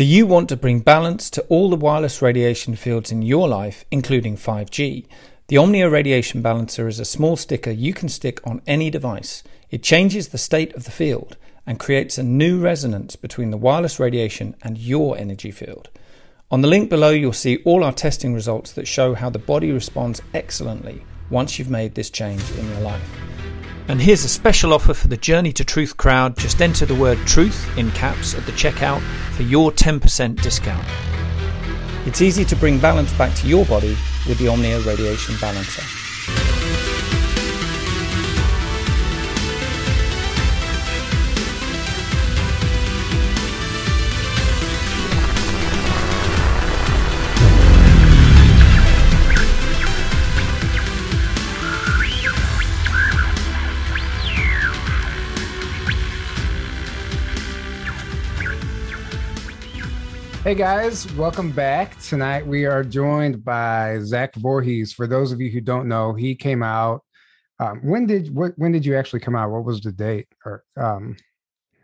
Do you want to bring balance to all the wireless radiation fields in your life, including 5G? The Omnia Radiation Balancer is a small sticker you can stick on any device. It changes the state of the field and creates a new resonance between the wireless radiation and your energy field. On the link below, you'll see all our testing results that show how the body responds excellently once you've made this change in your life. And here's a special offer for the Journey to Truth crowd. Just enter the word truth in caps at the checkout for your 10% discount. It's easy to bring balance back to your body with the Omnia Radiation Balancer. Hey guys, welcome back. Tonight we are joined by Zach Vorhies. For those of you who don't know, he came out. Um, when did what, when did you actually come out? What was the date? Or um,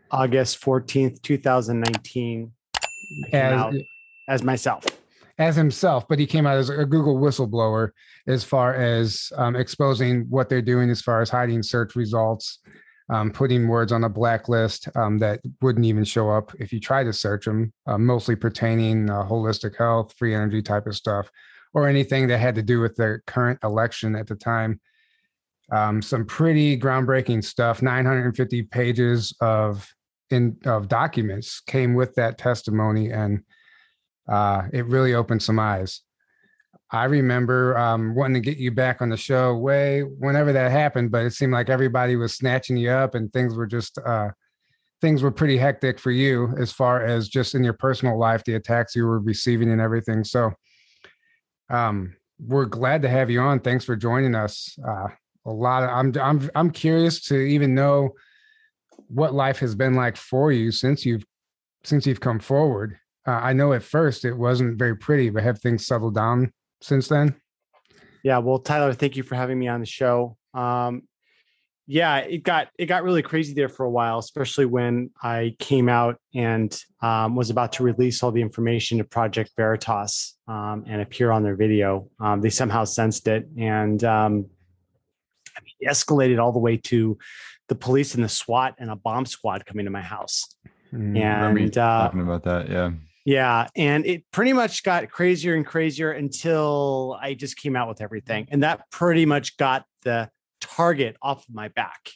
August fourteenth, two thousand nineteen. as as myself. as himself, but he came out as a Google whistleblower as far as um, exposing what they're doing as far as hiding search results, um, putting words on a blacklist um, that wouldn't even show up if you try to search them, uh, mostly pertaining uh, holistic health, free energy type of stuff, or anything that had to do with the current election at the time. Um, some pretty groundbreaking stuff. 950 pages of in of documents came with that testimony, and uh, it really opened some eyes. I remember um, wanting to get you back on the show way whenever that happened, but it seemed like everybody was snatching you up, and things were just uh, things were pretty hectic for you as far as just in your personal life, the attacks you were receiving and everything. So, um, we're glad to have you on. Thanks for joining us. Uh, a lot of I'm I'm I'm curious to even know what life has been like for you since you've since you've come forward. Uh, I know at first it wasn't very pretty, but have things settled down since then? Yeah, well, Tyler, thank you for having me on the show. Um, yeah, it got it got really crazy there for a while, especially when I came out and um, was about to release all the information to Project Veritas um, and appear on their video. Um, they somehow sensed it, and um, I mean, it escalated all the way to the police and the SWAT and a bomb squad coming to my house. Mm, and uh, talking about that, yeah. Yeah. And it pretty much got crazier and crazier until I just came out with everything. And that pretty much got the target off of my back.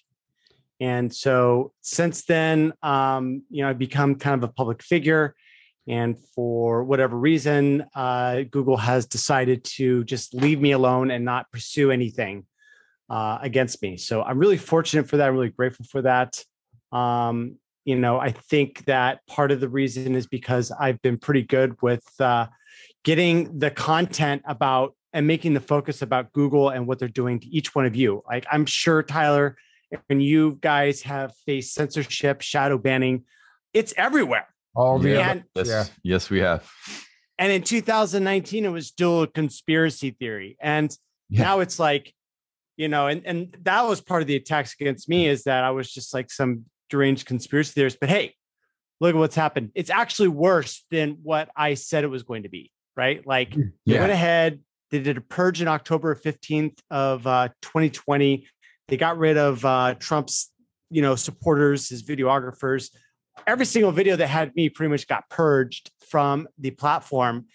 And so since then, um, you know, I've become kind of a public figure. And for whatever reason, uh, Google has decided to just leave me alone and not pursue anything uh, against me. So I'm really fortunate for that. I'm really grateful for that. Um, you know i think that part of the reason is because i've been pretty good with uh, getting the content about and making the focus about google and what they're doing to each one of you. Like i'm sure tyler and you guys have faced censorship shadow banning it's everywhere. All the yeah, yes, yeah. yes we have. And in 2019 it was still a conspiracy theory. And yeah. now it's like you know and and that was part of the attacks against me is that i was just like some deranged conspiracy theorists. But hey, look at what's happened. It's actually worse than what I said it was going to be. Right? Like yeah. they went ahead, they did a purge in October 15th of uh, 2020. They got rid of uh, Trump's, you know, supporters, his videographers. Every single video that had me pretty much got purged from the platform.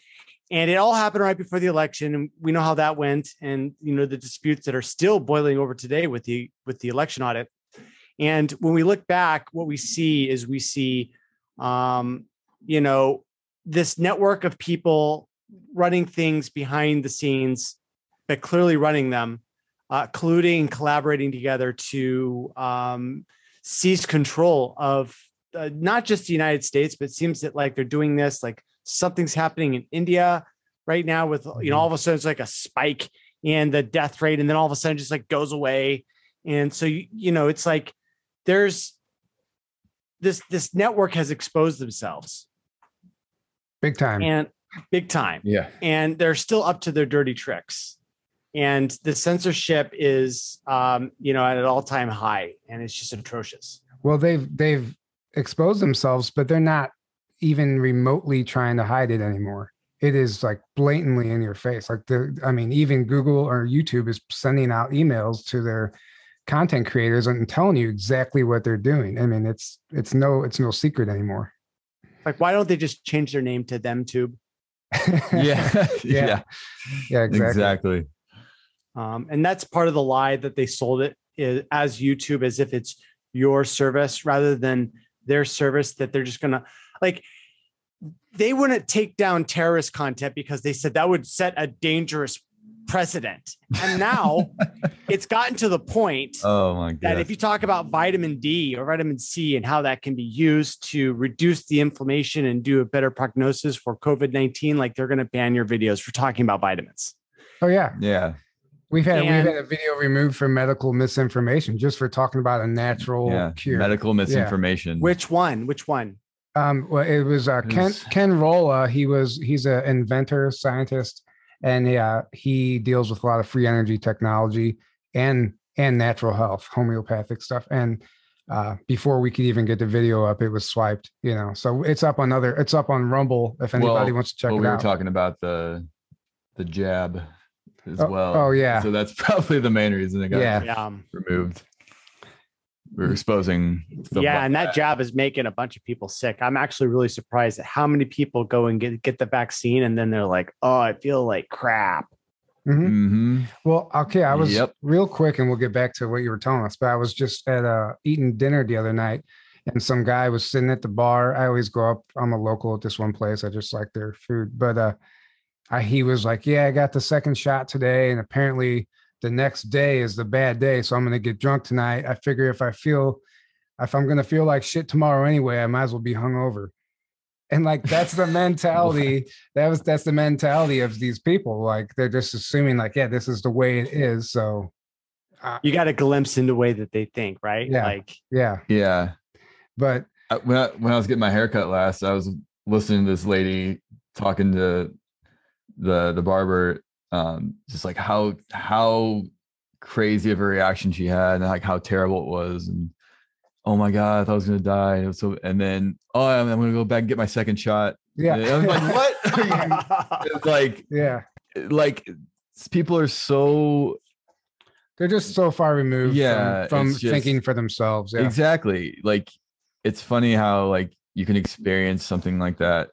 And it all happened right before the election. And we know how that went. And you know, the disputes that are still boiling over today with the with the election audit. And when we look back, what we see is we see, um, you know, this network of people running things behind the scenes, but clearly running them, uh, colluding and collaborating together to um, seize control of uh, not just the United States, but it seems that like they're doing this, like something's happening in India right now with, you know, mm-hmm. all of a sudden it's like a spike in the death rate, and then all of a sudden just like goes away. And so, you, you know, it's like there's this this network has exposed themselves. Big time. And big time. Yeah. And they're still up to their dirty tricks. And the censorship is um you know at an all-time high and it's just atrocious. Well they've they've exposed themselves but they're not even remotely trying to hide it anymore. It is like blatantly in your face. Like the, I mean, even Google or YouTube is sending out emails to their content creators and telling you exactly what they're doing. I mean, it's it's no it's no secret anymore. Like, why don't they just change their name to ThemTube? yeah. yeah. Yeah. Exactly. Exactly. Um, and that's part of the lie that they sold it is, as YouTube as if it's your service rather than their service that they're just gonna like they wouldn't take down terrorist content because they said that would set a dangerous precedent. And now it's gotten to the point oh my God. that if you talk about vitamin D or vitamin C and how that can be used to reduce the inflammation and do a better prognosis for COVID 19, like they're going to ban your videos for talking about vitamins. Oh, yeah. Yeah. We've had and, we've had a video removed for medical misinformation just for talking about a natural yeah, cure. Medical misinformation. Yeah. Which one? Which one? Um, well, it was uh, Ken Ken Rolla. He was he's an inventor, scientist, and yeah, he deals with a lot of free energy technology and and natural health, homeopathic stuff. And uh, before we could even get the video up, it was swiped. You know, so it's up on other. It's up on Rumble if anybody well, wants to check well, it we out. We were talking about the the jab as oh, well. Oh yeah. So that's probably the main reason it got yeah. removed. We're exposing. yeah, and that jab is making a bunch of people sick. I'm actually really surprised at how many people go and get get the vaccine and then they're like, "Oh, I feel like crap." Mm-hmm. Mm-hmm. Well, okay, I was yep. real quick, and we'll get back to what you were telling us. But I was just at uh, eating dinner the other night, and some guy was sitting at the bar. I always go up. I'm a local at this one place. I just like their food, but uh, I, he was like, "Yeah, I got the second shot today, and apparently the next day is the bad day, so I'm going to get drunk tonight. I figure if I feel, if I'm going to feel like shit tomorrow anyway, I might as well be hungover." And like that's the mentality. that was that's the mentality of these people. Like they're just assuming, like, yeah, this is the way it is. So uh, you got a glimpse into the way that they think, right? Yeah, like yeah, yeah. But when I, when I was getting my haircut last, I was listening to this lady talking to the the barber um just like how how crazy of a reaction she had and like how terrible it was and oh my god i thought i was gonna die. And so and then oh i'm, I'm gonna go back and get my second shot. Yeah. I was like what? It's like yeah. like people are so they're just so far removed yeah, from, from just, thinking for themselves yeah. exactly. Like it's funny how like you can experience something like that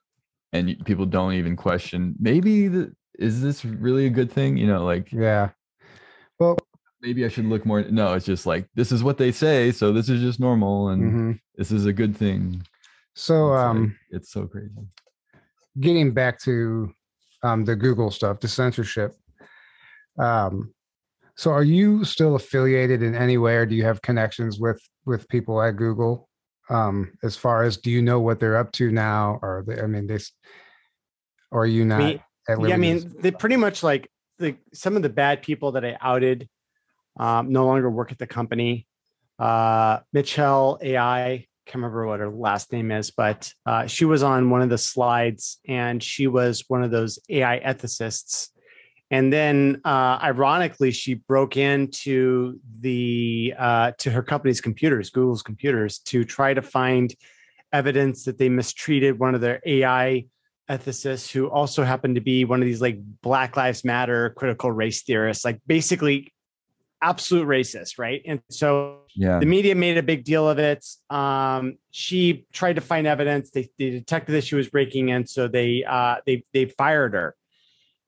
and people don't even question. Maybe the, is this really a good thing? You know like yeah. Well maybe i should look more no it's just like this is what they say so this is just normal and mm-hmm. this is a good thing. So it's um like, it's so crazy. Getting back to um the google stuff the censorship um so are you still affiliated in any way or do you have connections with with people at google? Um as far as do you know what they're up to now or they, i mean this or are you not Yeah i mean they pretty much like the some of the bad people that i outed um no longer work at the company. Uh michelle ai can't remember what her last name is but uh she was on one of the slides and she was one of those ai ethicists. And then uh, ironically she broke into the uh, to her company's computers google's computers to try to find evidence that they mistreated one of their ai ethicists who also happened to be one of these like black lives matter critical race theorists like basically absolute racist right? And so yeah. the media made a big deal of it. Um, she tried to find evidence. They, they detected that she was breaking in so they uh, they they fired her.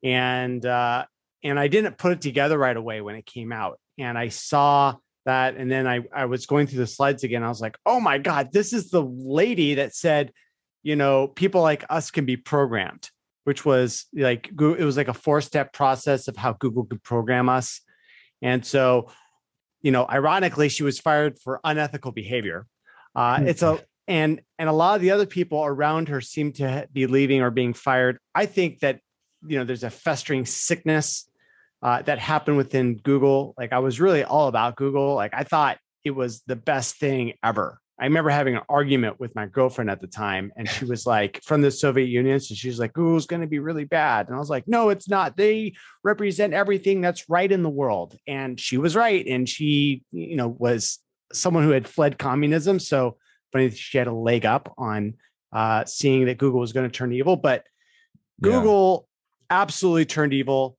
And uh, and I didn't put it together right away when it came out. And I saw that, and then I I was going through the slides again. I was like, oh my god, this is the lady that said, you know, people like us can be programmed, which was like it was like a four step process of how Google could program us. And so, you know, ironically, she was fired for unethical behavior. Uh, it's a and and a lot of the other people around her seem to be leaving or being fired. I think that you know there's a festering sickness uh, that happened within Google. Like I was really all about Google. Like I thought it was the best thing ever. I remember having an argument with my girlfriend at the time, and she was like from the Soviet Union. So she was like, Google's going to be really bad. And I was like, no, it's not. They represent everything that's right in the world. And she was right. And she, you know, was someone who had fled communism. So funny, she had a leg up on uh, seeing that Google was going to turn evil, but Yeah. Google absolutely turned evil.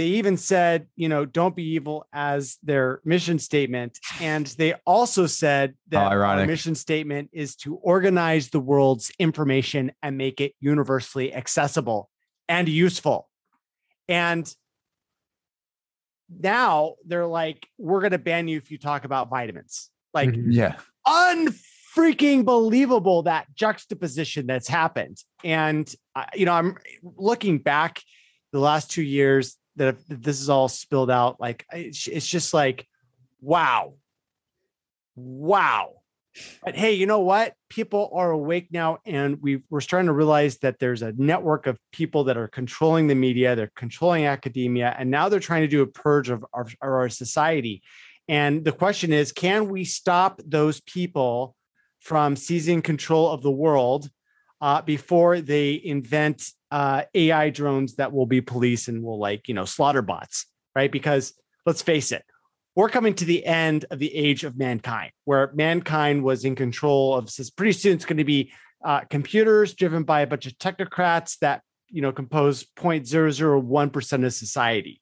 They even said, you know, don't be evil as their mission statement. And they also said that our mission statement is to organize the world's information and make it universally accessible and useful. And now they're like, we're going to ban you if you talk about vitamins. Like, Mhm. Yeah. unfreaking believable that juxtaposition that's happened. And uh, you know, I'm looking back the last two years that this is all spilled out. Like it's, it's just like, wow, wow. But hey, you know what? People are awake now, and we we're starting to realize that there's a network of people that are controlling the media, they're controlling academia, and now they're trying to do a purge of our, of our society. And the question is, can we stop those people from seizing control of the world uh, before they invent uh, AI drones that will be police and will like you know slaughter bots, right? Because let's face it, we're coming to the end of the age of mankind, where mankind was in control of. This pretty soon, it's going to be uh, computers driven by a bunch of technocrats that you know compose 0.001 percent of society.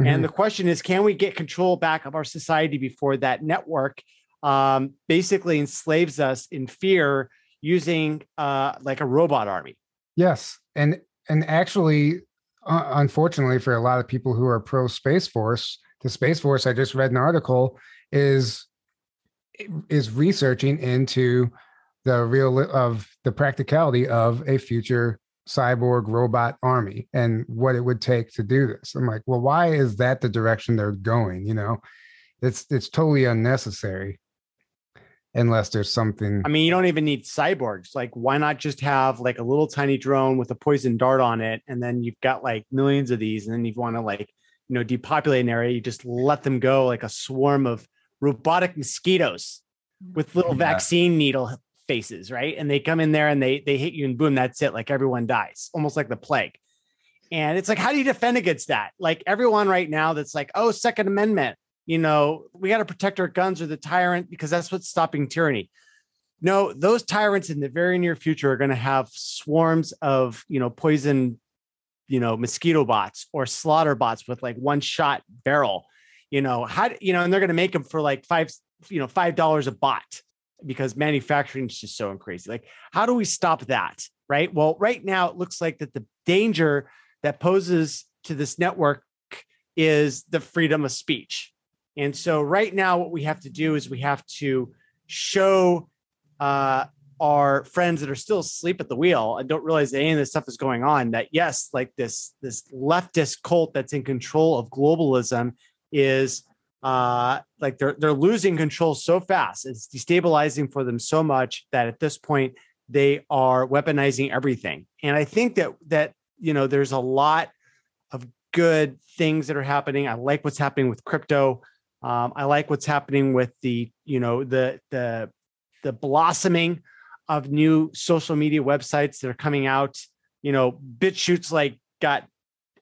Mhm. And the question is, can we get control back of our society before that network um, basically enslaves us in fear using uh, like a robot army? Yes, and and actually, uh, unfortunately, for a lot of people who are pro Space Force, the Space Force I just read an article is is researching into the real of the practicality of a future cyborg robot army and what it would take to do this. I'm like, well, why is that the direction they're going? You know, it's it's totally unnecessary unless there's something. I mean, you don't even need cyborgs. Like, why not just have like a little tiny drone with a poison dart on it, and then you've got like millions of these, and then you want to like you know depopulate an area, you just let them go like a swarm of robotic mosquitoes with little Yeah. vaccine needle faces, right? And they come in there and they they hit you, and boom, that's it. Like everyone dies, almost like the plague. And it's like, how do you defend against that? Like everyone right now that's like, oh, Second Amendment, you know, we got to protect our guns or the tyrant because that's what's stopping tyranny. No, those tyrants in the very near future are going to have swarms of, you know, poison, you know, mosquito bots or slaughter bots with like one shot barrel, you know, how, you know, and they're going to make them for like five, you know, $5 a bot because manufacturing is just so crazy. Like, how do we stop that? Right. Well, right now it looks like that the danger that poses to this network is the freedom of speech. And so right now, what we have to do is we have to show uh, our friends that are still asleep at the wheel and don't realize that any of this stuff is going on. That yes, like this this leftist cult that's in control of globalism is uh, like they're they're losing control so fast. It's destabilizing for them so much that at this point they are weaponizing everything. And I think that that you know there's a lot of good things that are happening. I like what's happening with crypto. Um, I like what's happening with the you know the the the blossoming of new social media websites that are coming out. You know, BitChutes like got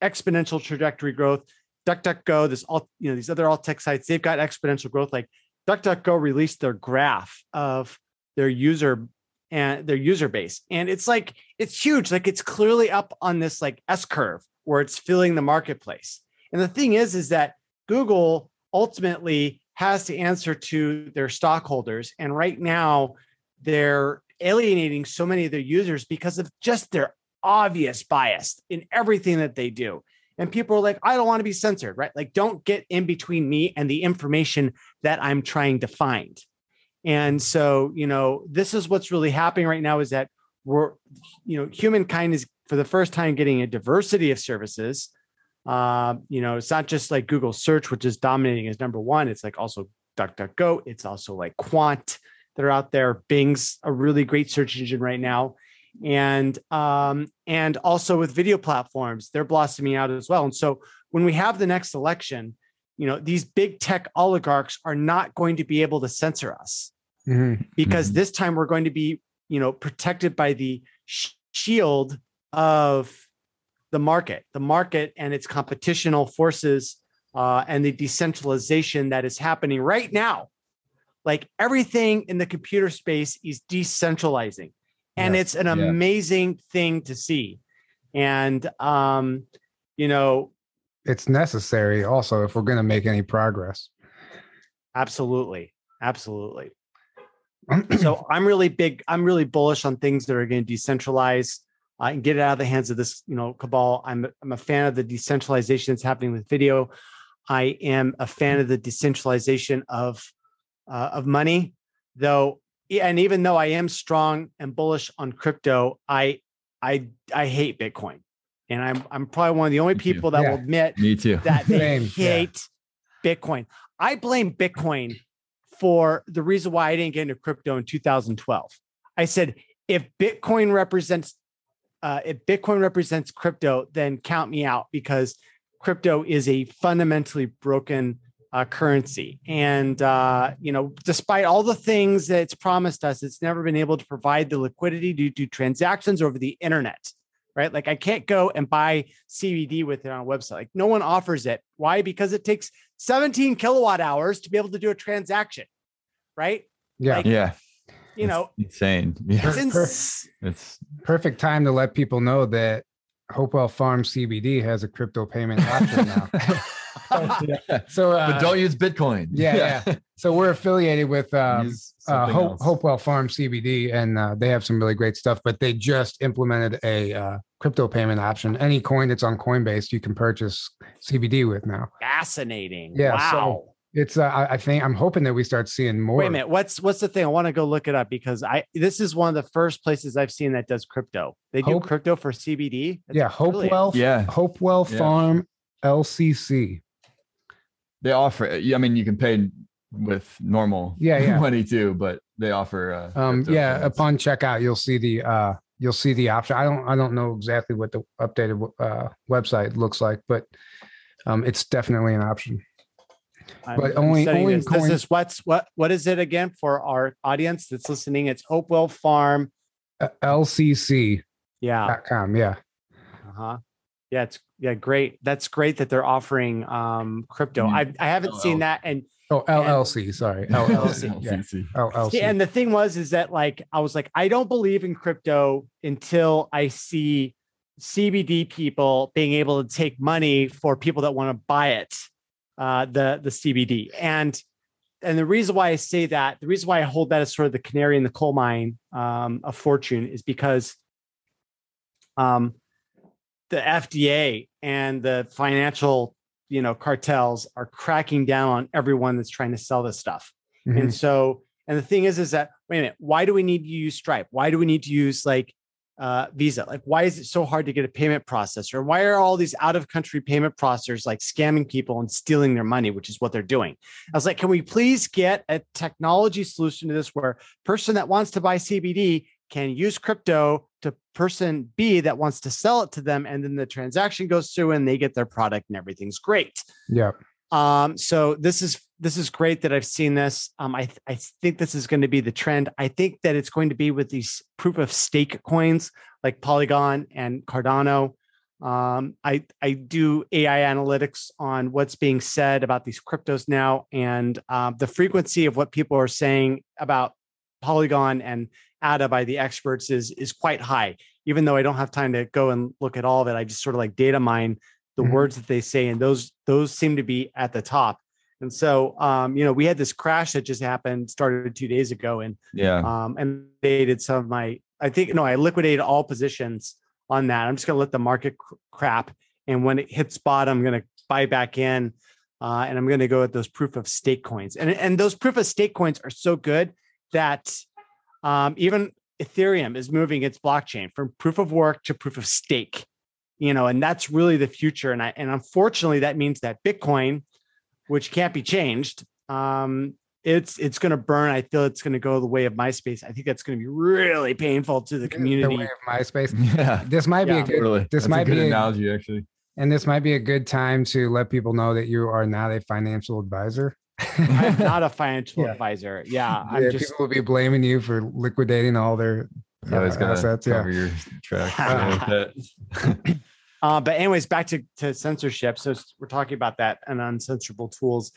exponential trajectory growth. DuckDuckGo, this all you know these other alt tech sites, they've got exponential growth. Like DuckDuckGo released their graph of their user and their user base, and it's like it's huge. Like it's clearly up on this like S curve where it's filling the marketplace. And the thing is, is that Google ultimately has to answer to their stockholders, and right now they're alienating so many of their users because of just their obvious bias in everything that they do. And people are like, I don't want to be censored, right? Like, don't get in between me and the information that I'm trying to find. And so, you know, this is what's really happening right now is that we're, you know, humankind is for the first time getting a diversity of services. Um, you know, it's not just like Google search, which is dominating as number one. It's like also DuckDuckGo. It's also like Qwant that are out there. Bing's a really great search engine right now. And um, and also with video platforms, they're blossoming out as well. And so when we have the next election, you know, these big tech oligarchs are not going to be able to censor us Mhm. because Mhm. this time we're going to be, you know, protected by the sh- shield of the market, the market and its competitional forces uh, and the decentralization that is happening right now. Like everything in the computer space is decentralizing. and Yeah. it's an Yeah. amazing thing to see. And um, you know, It's necessary also if we're going to make any progress. absolutely, absolutely. so I'm really big. I'm really bullish on things that are going to decentralize uh, and get it out of the hands of this, you know, cabal. I'm I'm a fan of the decentralization that's happening with video. I am a fan of the decentralization of uh, of money, though. And even though I am strong and bullish on crypto, I I I hate Bitcoin, and I'm I'm probably one of the only Me too. people that Yeah. will admit Me too. that they Same, yeah. hate Bitcoin. I blame Bitcoin for the reason why I didn't get into crypto in 2012. I said, if Bitcoin represents, uh, if Bitcoin represents crypto, then count me out because crypto is a fundamentally broken uh, currency. And uh, you know, despite all the things that it's promised us, it's never been able to provide the liquidity to do transactions over the internet. Right. Like I can't go and buy CBD with it on a website. Like no one offers it. Why? Because it takes 17 kilowatt hours to be able to do a transaction. Right. Yeah. Like, yeah. You It's know, insane. Yeah. it's Per- ins- It's Perfect time to let people know that Hopewell Farm CBD has a crypto payment option now. So, uh, but don't use Bitcoin. yeah, yeah. So we're affiliated with um, uh, Hope. Hopewell Farm CBD, and uh, they have some really great stuff. But they just implemented a uh, crypto payment option. Any coin that's on Coinbase, you can purchase CBD with now. fascinating. Yeah, Wow. so- It's uh, I I think I'm hoping that we start seeing more. Wait a minute. What's what's the thing? I want to go look it up because I this is one of the first places I've seen that does crypto. They do Hope- crypto for CBD. That's Yeah, brilliant. Hopewell, Yeah. Hopewell Yeah. Farm LCC. They offer it. I mean, you can pay with normal Yeah, yeah. money too, but they offer uh Um, yeah, payments. upon checkout, you'll see the uh, you'll see the option. I don't I don't know exactly what the updated uh, website looks like, but um, it's definitely an option. I'm- but only- studying only this. coin- This is what's what what is it again for our audience that's listening? It's Hopewell Farm. Uh, LCC.com. Yeah. Yeah. Uh-huh. Yeah, it's yeah, great. That's great that they're offering um crypto. Mm. I I haven't seen that and Oh, LLC. Sorry, LLC. yeah, LLC. And the thing was is that like I was like I don't believe in crypto until I see CBD people being able to take money for people that want to buy it, uh, the the CBD, and and the reason why I say that, the reason why I hold that as sort of the canary in the coal mine um, of fortune is because um, the FDA and the financial you know cartels are cracking down on everyone that's trying to sell this stuff. Mhm. And so, and the thing is, is that wait a minute, why do we need to use Stripe? Why do we need to use like uh, Visa? Like, why is it so hard to get a payment processor? Why are all these out of country payment processors like scamming people and stealing their money, which is what they're doing? I was like, can we please get a technology solution to this where person that wants to buy CBD can use crypto to person B that wants to sell it to them, and then the transaction goes through and they get their product and everything's great. yeah. Um, so this is this is great that I've seen this. Um, I th- I think this is going to be the trend. I think that it's going to be with these proof of stake coins like Polygon and Cardano. Um, I I do AI analytics on what's being said about these cryptos now, and um, the frequency of what people are saying about Polygon and ADA by the experts is is quite high. Even though I don't have time to go and look at all of it, I just sort of like data mine the Mhm. words that they say, and those those seem to be at the top. And so, um, you know, we had this crash that just happened, started two days ago, and Yeah. um, and they did some of my. I think no, I liquidated all positions on that. I'm just going to let the market cr- crap, and when it hits bottom, I'm going to buy back in, uh, and I'm going to go with those proof of stake coins. And and those proof of stake coins are so good that um, even Ethereum is moving its blockchain from proof of work to proof of stake. You know, and that's really the future. And I and unfortunately, that means that Bitcoin, which can't be changed, um, it's it's going to burn. I feel it's going to go the way of MySpace. I think that's going to be really painful to the community. The community. way of MySpace. Yeah. This might be a good, Totally. this That's might a good be a- analogy, actually. and this might be a good time to let people know that you are not a financial advisor. I'm not a financial Yeah. advisor. Yeah, I'm Yeah, just people will be blaming you for liquidating all their You always uh, gotta assets. Yeah. cover your tracks. Uh, but anyways, back to, to censorship. So we're talking about that and uncensorable tools.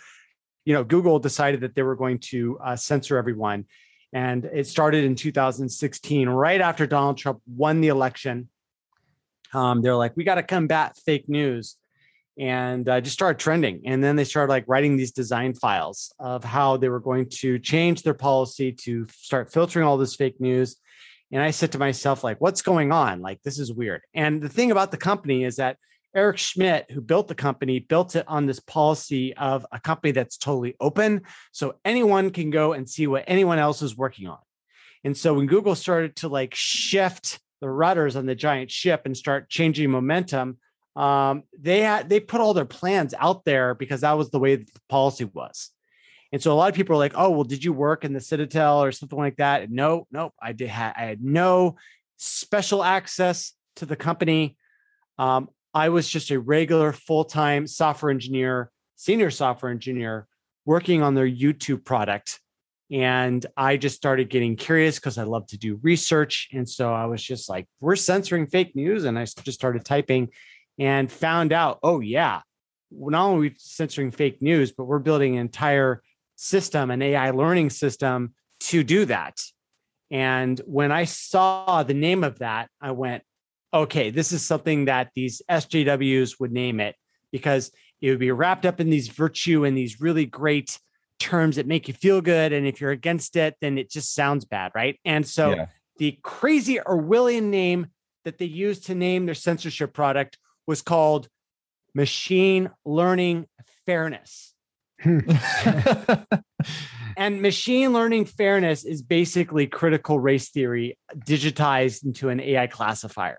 You know, Google decided that they were going to uh, censor everyone, And it started in 2016, right after Donald Trump won the election. Um, they're like, we got to combat fake news and uh, just started trending. And then they started like writing these design files of how they were going to change their policy to start filtering all this fake news. And I said to myself, like, what's going on? Like, this is weird. And the thing about the company is that Eric Schmidt, who built the company, built it on this policy of a company that's totally open. So anyone can go and see what anyone else is working on. And so when Google started to like shift the rudders on the giant ship and start changing momentum, um, they had they put all their plans out there because that was the way the policy was. And so a lot of people are like, "Oh, well, did you work in the Citadel or something like that?" And no, nope, I did. Ha- I had no special access to the company. Um, I was just a regular full time software engineer, senior software engineer, working on their YouTube product. And I just started getting curious because I love to do research. And so I was just like, we're censoring fake news. And I just started typing and found out, oh, yeah, not only censoring fake news, but we're building an entire system, an AI learning system to do that. And when I saw the name of that, I went, okay, this is something that these SJWs would name it because it would be wrapped up in these virtue and these really great terms that make you feel good. And if you're against it, then it just sounds bad, right? And so yeah. the crazy Orwellian name that they used to name their censorship product was called Machine Learning Fairness. And machine learning fairness is basically critical race theory digitized into an AI classifier.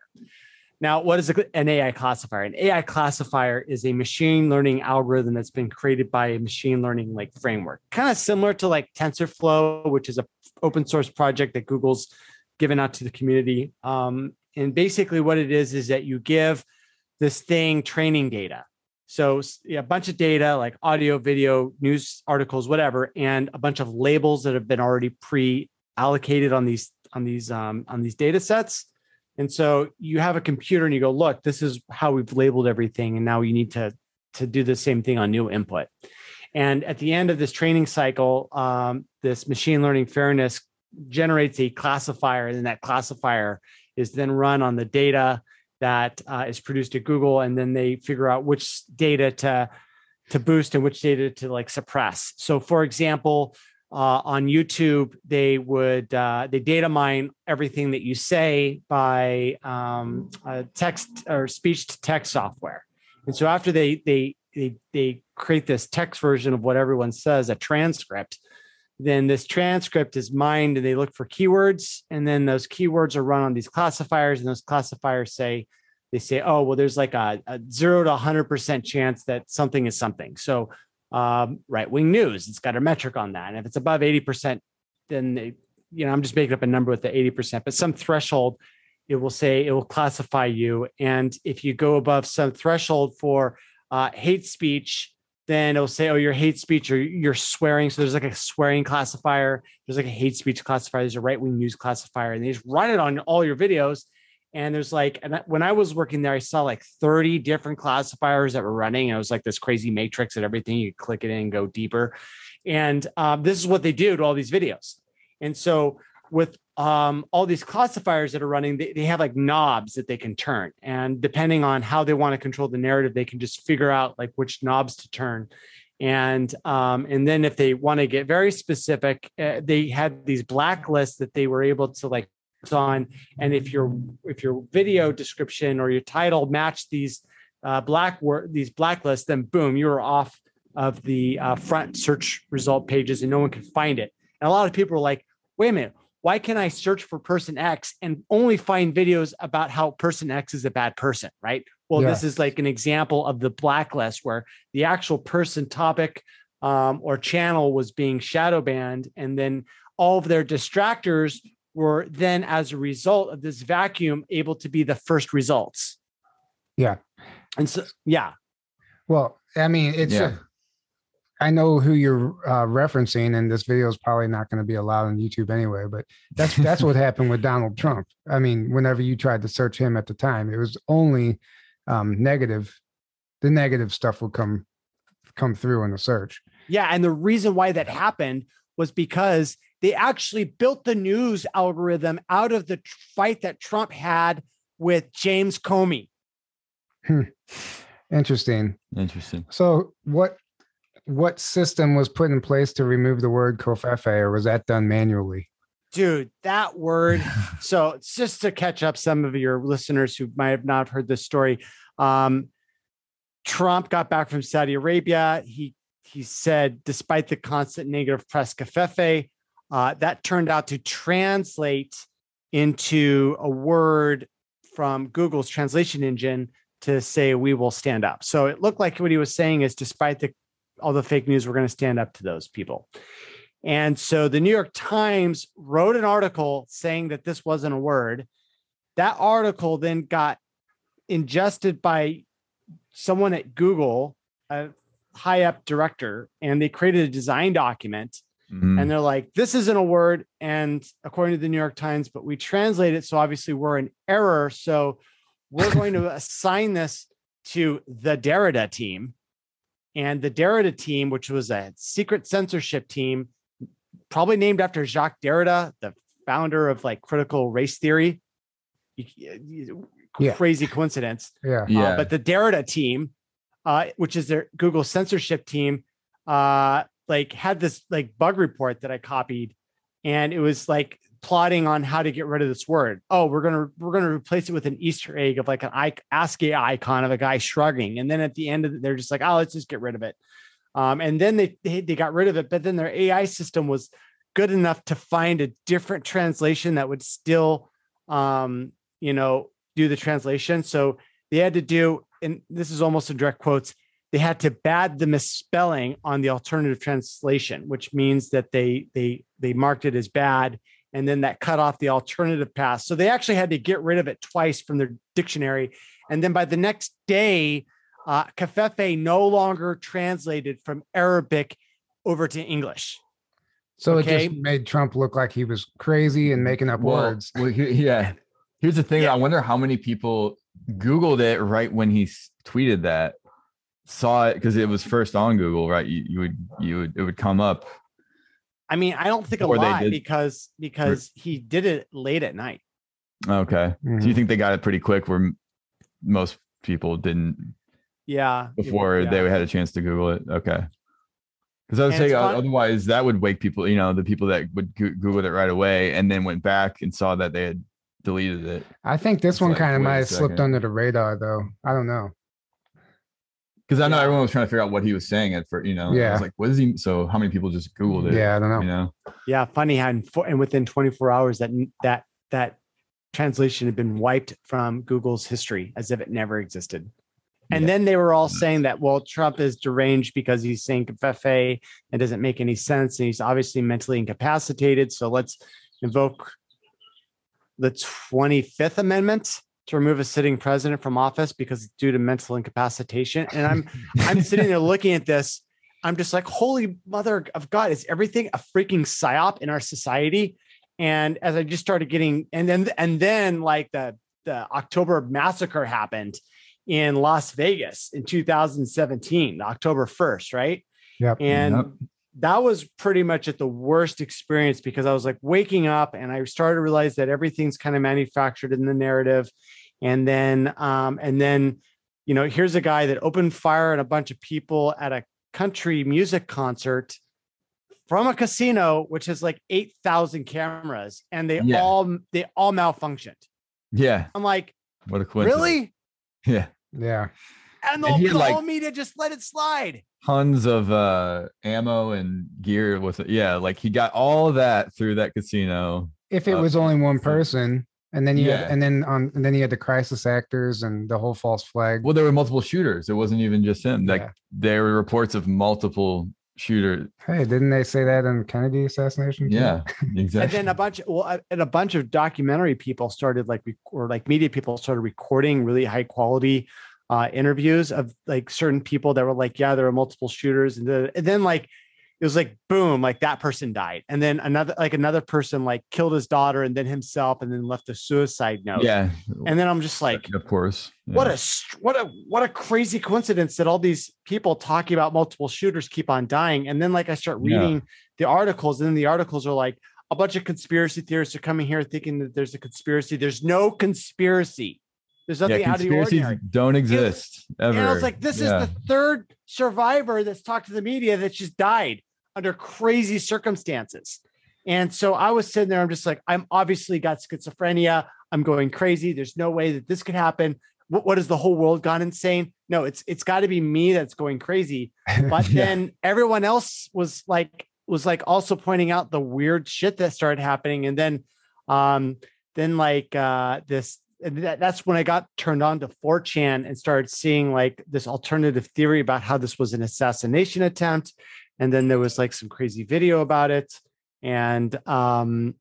Now, what is an AI classifier? An AI classifier is a machine learning algorithm that's been created by a machine learning like framework, kind of similar to like TensorFlow, which is a open source project that Google's given out to the community. Um, and basically, what it is is that you give this thing training data, so yeah, a bunch of data like audio, video, news articles, whatever, and a bunch of labels that have been already pre-allocated on these on these um, on these data sets. And so you have a computer and you go, look, this is how we've labeled everything, and now you need to to do the same thing on new input. And at the end of this training cycle, um, this machine learning fairness generates a classifier, and that classifier is then run on the data that uh, is produced at Google, and then they figure out which data to to boost and which data to like suppress. So, for example, uh, on YouTube, they would uh, they data mine everything that you say by um, text or speech to text software, and so after they they they they create this text version of what everyone says, a transcript. Then this transcript is mined, and they look for keywords, and then those keywords are run on these classifiers, and those classifiers say they say, oh, well, there's like a, a zero to 100% chance that something is something. So, um, right wing news, it's got a metric on that. And if it's above 80%, then, they, you know, I'm just making up a number with the 80%, but some threshold, it will say it will classify you. And if you go above some threshold for uh, hate speech, then it'll say, oh, your hate speech or you're swearing. So there's like a swearing classifier. There's like a hate speech classifier. There's a right wing news classifier. And they just run it on all your videos and there's like and when i was working there i saw like 30 different classifiers that were running it was like this crazy matrix and everything you click it in and go deeper and um, this is what they do to all these videos and so with um, all these classifiers that are running they, they have like knobs that they can turn. And depending on how they want to control the narrative they can just figure out like which knobs to turn. And um, and then if they want to get very specific uh, they had these blacklists that they were able to like on. And if your if your video description or your title match these uh, black word these blacklists then boom you're off of the uh, front search result pages and no one can find it. And a lot of people are like wait a minute why can i search for person x and only find videos about how person x is a bad person right well yeah. this is like an example of the blacklist where the actual person topic um, or channel was being shadow banned and then all of their distractors were then, as a result of this vacuum, able to be the first results. Yeah. And so, yeah. Well, I mean, it's, yeah. a, I know who you're uh, referencing, and this video is probably not going to be allowed on YouTube anyway. But that's that's what happened with Donald Trump. I mean, whenever you tried to search him at the time, it was only um, negative. The negative stuff would come come through in the search. Yeah, and the reason why that happened was because they actually built the news algorithm out of the fight that Trump had with James Comey. Hmm. Interesting. Interesting. So what what system was put in place to remove the word covfefe, or was that done manually? Dude, that word. so just to catch up some of your listeners who might have not heard this story. Um, Trump got back from Saudi Arabia. He he said, despite the constant negative press, covfefe, uh, that turned out to translate into a word from Google's translation engine to say we will stand up. So it looked like what he was saying is despite the all the fake news, we're going to stand up to those people. And so the New York Times wrote an article saying that this wasn't a word. That article then got ingested by someone at Google, a high up director, and they created a design document. Mm-hmm. And they're like, this isn't a word. And according to the New York Times, but we translate it. So obviously we're in error. So we're going to assign this to the Derrida team. And the Derrida team, which was a secret censorship team, probably named after Jacques Derrida, the founder of like critical race theory. Yeah. Crazy coincidence. Yeah. Uh, yeah. But the Derrida team, uh, which is their Google censorship team, uh, like had this like bug report that I copied, and it was like plotting on how to get rid of this word. Oh, we're gonna we're gonna replace it with an Easter egg of like an ASCII icon of a guy shrugging, and then at the end of it, they're just like, oh, let's just get rid of it. Um, and then they, they they got rid of it, but then their AI system was good enough to find a different translation that would still, um, you know, do the translation. So they had to do, and this is almost in direct quotes. They had to bad the misspelling on the alternative translation, which means that they they they marked it as bad and then that cut off the alternative path. So they actually had to get rid of it twice from their dictionary. And then by the next day, uh, covfefe no longer translated from Arabic over to English. So okay? it just made Trump look like he was crazy and making up well, words. Well, yeah. Here's the thing. Yeah. I wonder how many people Googled it right when he tweeted that, saw it because it was first on Google, right? You, you would, you would, it would come up I mean, I don't think a or lot because because he did it late at night. Okay. Mm-hmm. Do you think they got it pretty quick where most people didn't? Yeah. Before yeah. they had a chance to Google it. Okay. Because I was saying otherwise that would wake people, you know, the people that would Google it right away and then went back and saw that they had deleted it. I think this it's one like, kind of might have slipped under the radar though. I don't know because I know yeah. everyone was trying to figure out what he was saying at first, you know. Yeah. I was like, what is he? So how many people just Googled it? Yeah, I don't know. You know. Yeah, funny how in and within 24 hours that that that translation had been wiped from Google's history as if it never existed. And yeah. then they were all saying that, well, Trump is deranged because he's saying covfefe and doesn't make any sense. And he's obviously mentally incapacitated. So let's invoke the 25th Amendment to remove a sitting president from office because due to mental incapacitation. And I'm I'm sitting there looking at this. I'm just like, holy mother of God, is everything a freaking psyop in our society? And as I just started getting, and then and then like the the October massacre happened in Las Vegas in 2017, October 1st, right? Yep. And yep that was pretty much at the worst experience because I was like waking up and I started to realize that everything's kind of manufactured in the narrative. And then, um, and then, you know, here's a guy that opened fire on a bunch of people at a country music concert from a casino, which has like 8,000 cameras and they yeah. all, they all malfunctioned. Yeah. I'm like, what a coincidence. Really? Yeah. Yeah. And they'll and call like, me to just let it slide tons of uh ammo and gear with it. Yeah, like he got all that through that casino. If it uh, was only one person, and then you yeah. had, and then on and then you had the crisis actors and the whole false flag. Well, there were multiple shooters. It wasn't even just him. Like yeah. there were reports of multiple shooters. Hey, didn't they say that in Kennedy assassination? Yeah, exactly. and then a bunch, of, well, and a bunch of documentary people started like, or like media people started recording really high quality uh, interviews of like certain people that were like, yeah, there are multiple shooters, and, the, and then like it was like boom, like that person died, and then another like another person like killed his daughter and then himself, and then left a suicide note. Yeah, and then I'm just like, of course, yeah. what a what a what a crazy coincidence that all these people talking about multiple shooters keep on dying, and then like I start reading yeah. the articles, and then the articles are like a bunch of conspiracy theorists are coming here thinking that there's a conspiracy. There's no conspiracy. There's nothing yeah, out of the ordinary. Don't exist ever. And I was like, this yeah. is the third survivor that's talked to the media that just died under crazy circumstances. And so I was sitting there, I'm just like, I'm obviously got schizophrenia. I'm going crazy. There's no way that this could happen. What, what has the whole world gone insane? No, it's it's got to be me that's going crazy. But yeah. then everyone else was like was like also pointing out the weird shit that started happening. And then um then like uh this that, that's when I got turned on to 4chan and started seeing like this alternative theory about how this was an assassination attempt. And then there was like some crazy video about it. And um,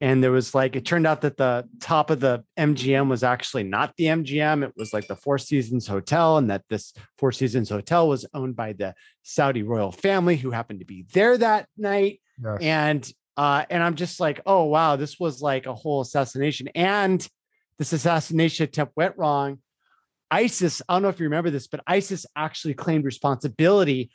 and there was like it turned out that the top of the MGM was actually not the MGM. It was like the Four Seasons Hotel, and that this Four Seasons Hotel was owned by the Saudi royal family who happened to be there that night. Yes. And uh, and I'm just like, oh wow, this was like a whole assassination. And this assassination attempt went wrong. ISIS, I don't know if you remember this, but ISIS actually claimed responsibility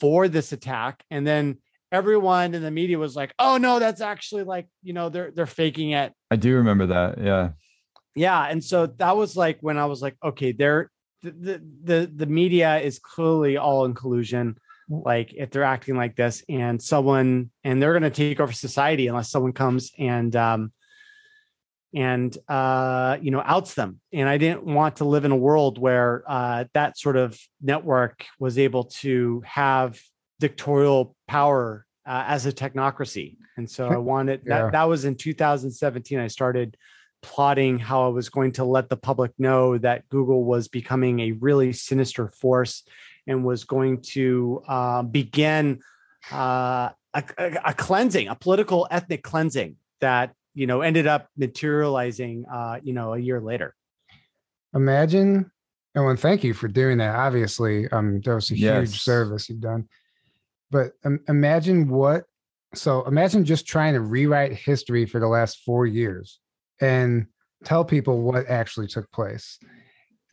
for this attack. And then everyone in the media was like, "Oh no, that's actually like, you know, they're they're faking it." I do remember that. Yeah. Yeah, and so that was like when I was like, okay, they're the the the media is clearly all in collusion like if they're acting like this and someone and they're going to take over society unless someone comes and um and uh, you know outs them. And I didn't want to live in a world where uh, that sort of network was able to have dictatorial power uh, as a technocracy. And so I wanted yeah. that. That was in 2017. I started plotting how I was going to let the public know that Google was becoming a really sinister force and was going to uh, begin uh, a, a, a, cleansing, a political ethnic cleansing that you know ended up materializing uh you know a year later. Imagine and thank you for doing that obviously um that was a yes. huge service you've done. But um, imagine what so imagine just trying to rewrite history for the last four years and tell people what actually took place.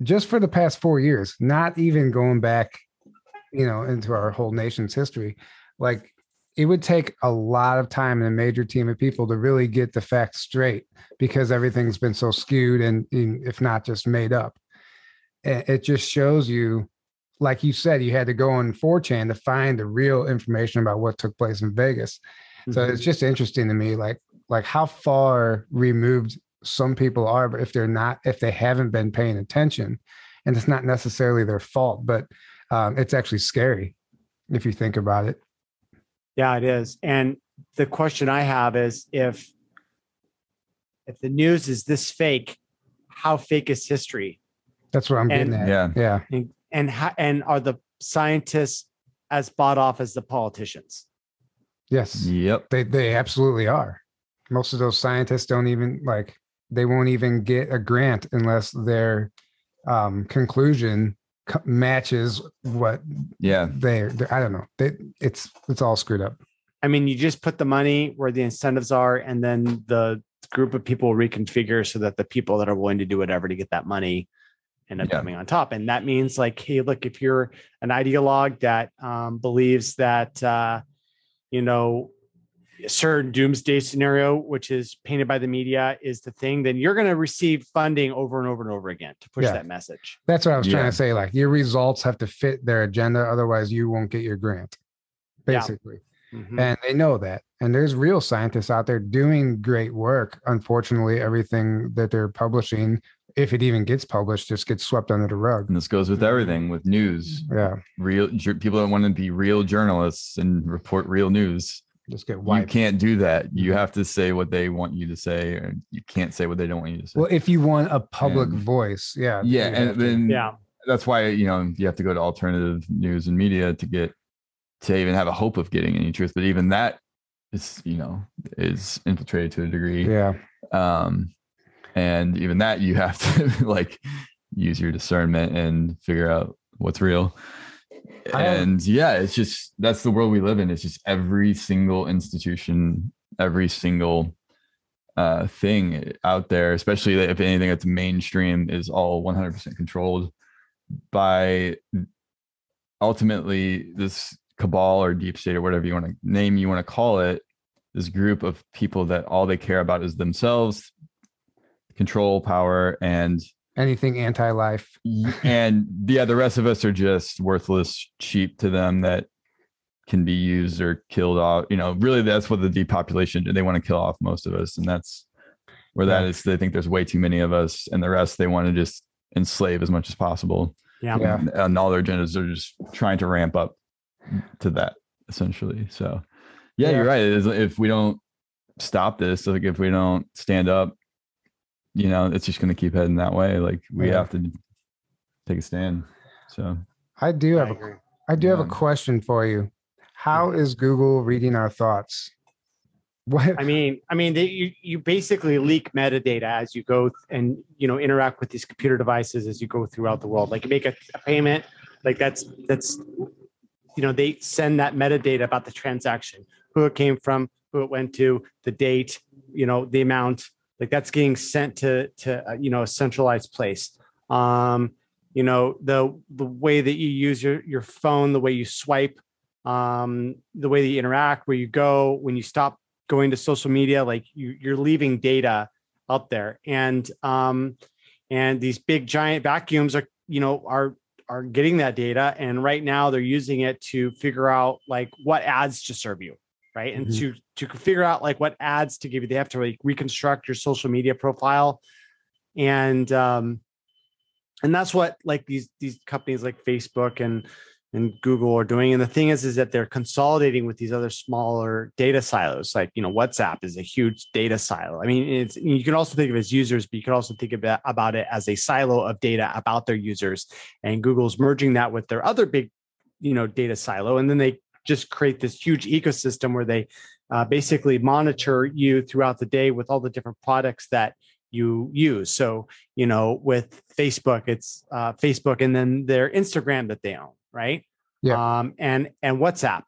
Just for the past four years not even going back you know into our whole nation's history like it would take a lot of time and a major team of people to really get the facts straight because everything's been so skewed and, if not just made up. It just shows you, like you said, you had to go on 4chan to find the real information about what took place in Vegas. Mm-hmm. So it's just interesting to me, like like how far removed some people are, but if they're not, if they haven't been paying attention, and it's not necessarily their fault, but um, it's actually scary if you think about it. Yeah, it is. And the question I have is if if the news is this fake, how fake is history? That's what I'm getting and, at. Yeah, yeah. And and, and are the scientists as bought off as the politicians? Yes. Yep. They they absolutely are. Most of those scientists don't even like they won't even get a grant unless their um, conclusion matches what yeah. they i don't know. They, it's it's all screwed up. I mean you just put the money where the incentives are and then the group of people reconfigure so that the people that are willing to do whatever to get that money end up yeah. coming on top. And that means like hey look if you're an ideologue that um, believes that uh, you know certain doomsday scenario, which is painted by the media, is the thing, then you're going to receive funding over and over and over again to push yeah. that message. That's what I was yeah. trying to say. Like your results have to fit their agenda, otherwise you won't get your grant. Basically. Yeah. Mm-hmm. And they know that. And there's real scientists out there doing great work. Unfortunately, everything that they're publishing, if it even gets published, just gets swept under the rug. And this goes with everything with news. Yeah. Real people that want to be real journalists and report real news just get wiped. You can't do that. You have to say what they want you to say, and you can't say what they don't want you to say. Well, if you want a public and, voice, yeah, yeah, and then yeah, that's why you know you have to go to alternative news and media to get to even have a hope of getting any truth. But even that is you know is infiltrated to a degree. Yeah. Um, and even that you have to like use your discernment and figure out what's real. And yeah, it's just that's the world we live in. It's just every single institution, every single uh, thing out there, especially if anything that's mainstream, is all 100% controlled by ultimately this cabal or deep state or whatever you want to name you want to call it this group of people that all they care about is themselves control power and anything anti-life and yeah the rest of us are just worthless cheap to them that can be used or killed off you know really that's what the depopulation they want to kill off most of us and that's where yeah. that is they think there's way too many of us and the rest they want to just enslave as much as possible yeah, yeah. And, and all their agendas are just trying to ramp up to that essentially so yeah, yeah. you're right if we don't stop this like if we don't stand up you know it's just going to keep heading that way like we yeah. have to take a stand so i do have I a i do yeah. have a question for you how is google reading our thoughts what? I mean, I mean, they, you you basically leak metadata as you go and you know interact with these computer devices as you go throughout the world. Like you make a, a payment, like that's that's you know they send that metadata about the transaction, who it came from, who it went to, the date, you know, the amount. Like that's getting sent to to uh, you know a centralized place. Um, you know the the way that you use your your phone, the way you swipe, um, the way that you interact, where you go, when you stop going to social media like you, you're leaving data out there and um and these big giant vacuums are you know are are getting that data and right now they're using it to figure out like what ads to serve you right and mm-hmm. to to figure out like what ads to give you they have to like reconstruct your social media profile and um and that's what like these these companies like facebook and and Google are doing. And the thing is, is that they're consolidating with these other smaller data silos. Like you know, WhatsApp is a huge data silo. I mean, it's you can also think of it as users, but you can also think about about it as a silo of data about their users. And Google's merging that with their other big, you know, data silo, and then they just create this huge ecosystem where they uh, basically monitor you throughout the day with all the different products that you use. So, you know, with Facebook, it's uh, Facebook and then their Instagram that they own right? Yeah. Um, and and WhatsApp.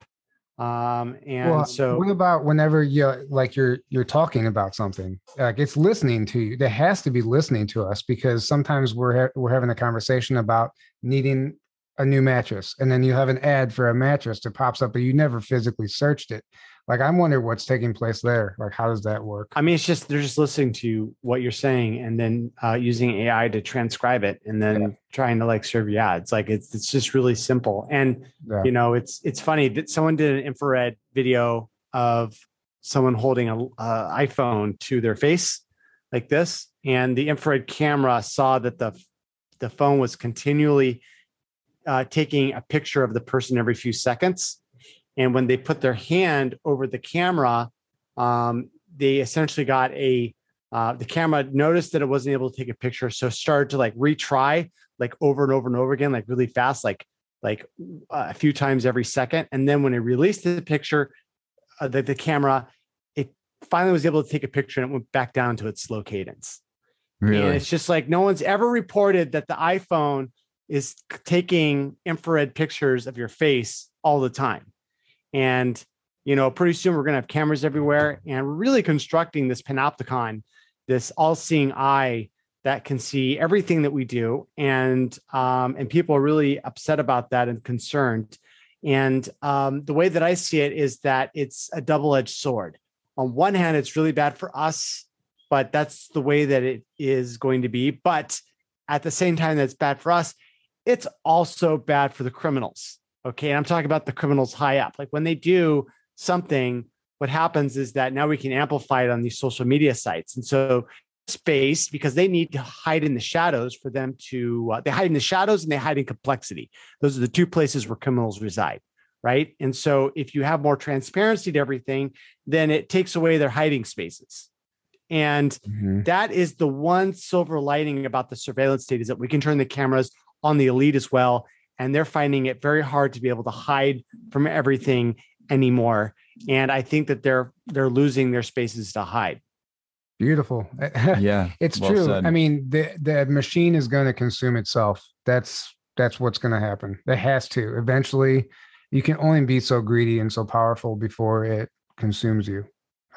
Um, and well, so what about whenever you like you're you're talking about something, like it's listening to you. There has to be listening to us because sometimes we're ha- we're having a conversation about needing a new mattress, and then you have an ad for a mattress that pops up, but you never physically searched it like i'm wondering what's taking place there. Like how does that work? I mean it's just they're just listening to what you're saying and then uh, using ai to transcribe it and then yeah. trying to like serve you ads. Like it's it's just really simple. And yeah. you know it's it's funny that someone did an infrared video of someone holding a, a iphone to their face like this and the infrared camera saw that the the phone was continually uh, taking a picture of the person every few seconds and when they put their hand over the camera, um, they essentially got a uh, the camera noticed that it wasn't able to take a picture, so started to like retry like over and over and over again, like really fast, like like uh, a few times every second. And then when it released the picture, uh, the, the camera, it finally was able to take a picture and it went back down to its slow cadence. Really? And it's just like no one's ever reported that the iPhone is taking infrared pictures of your face all the time. And, you know, pretty soon we're going to have cameras everywhere and we're really constructing this panopticon, this all seeing eye that can see everything that we do. And, um, and people are really upset about that and concerned. And um, the way that I see it is that it's a double edged sword. On one hand, it's really bad for us, but that's the way that it is going to be. But at the same time, that's bad for us. It's also bad for the criminals Okay. And I'm talking about the criminals high up. Like when they do something, what happens is that now we can amplify it on these social media sites. And so space because they need to hide in the shadows for them to uh, they hide in the shadows and they hide in complexity those are the two places where criminals reside right and so if you have more transparency to everything then it takes away their hiding spaces and mm-hmm. that is the one silver lining about the surveillance state is that we can turn the cameras on the elite as well and they're finding it very hard to be able to hide from everything anymore and i think that they're they're losing their spaces to hide beautiful yeah it's well true said. i mean the the machine is going to consume itself that's that's what's going to happen. It has to. Eventually, you can only be so greedy and so powerful before it consumes you.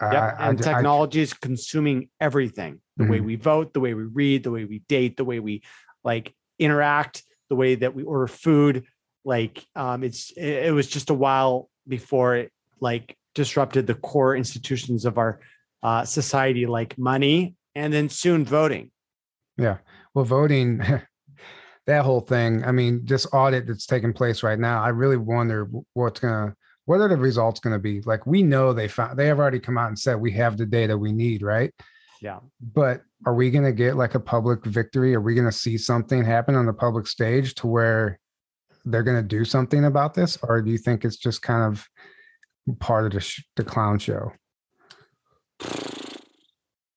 Yep. and I, technology I, is consuming everything the mm-hmm. way we vote, the way we read, the way we date, the way we like interact, the way that we order food. Like um, it's it, was just a while before it like disrupted the core institutions of our uh, society, like money, and then soon voting. Yeah, well, voting, that whole thing. I mean, this audit that's taking place right now. I really wonder what's gonna what are the results going to be? Like we know they found they have already come out and said we have the data we need, right? Yeah. But are we going to get like a public victory? Are we going to see something happen on the public stage to where they're going to do something about this, or do you think it's just kind of part of the, sh- the clown show?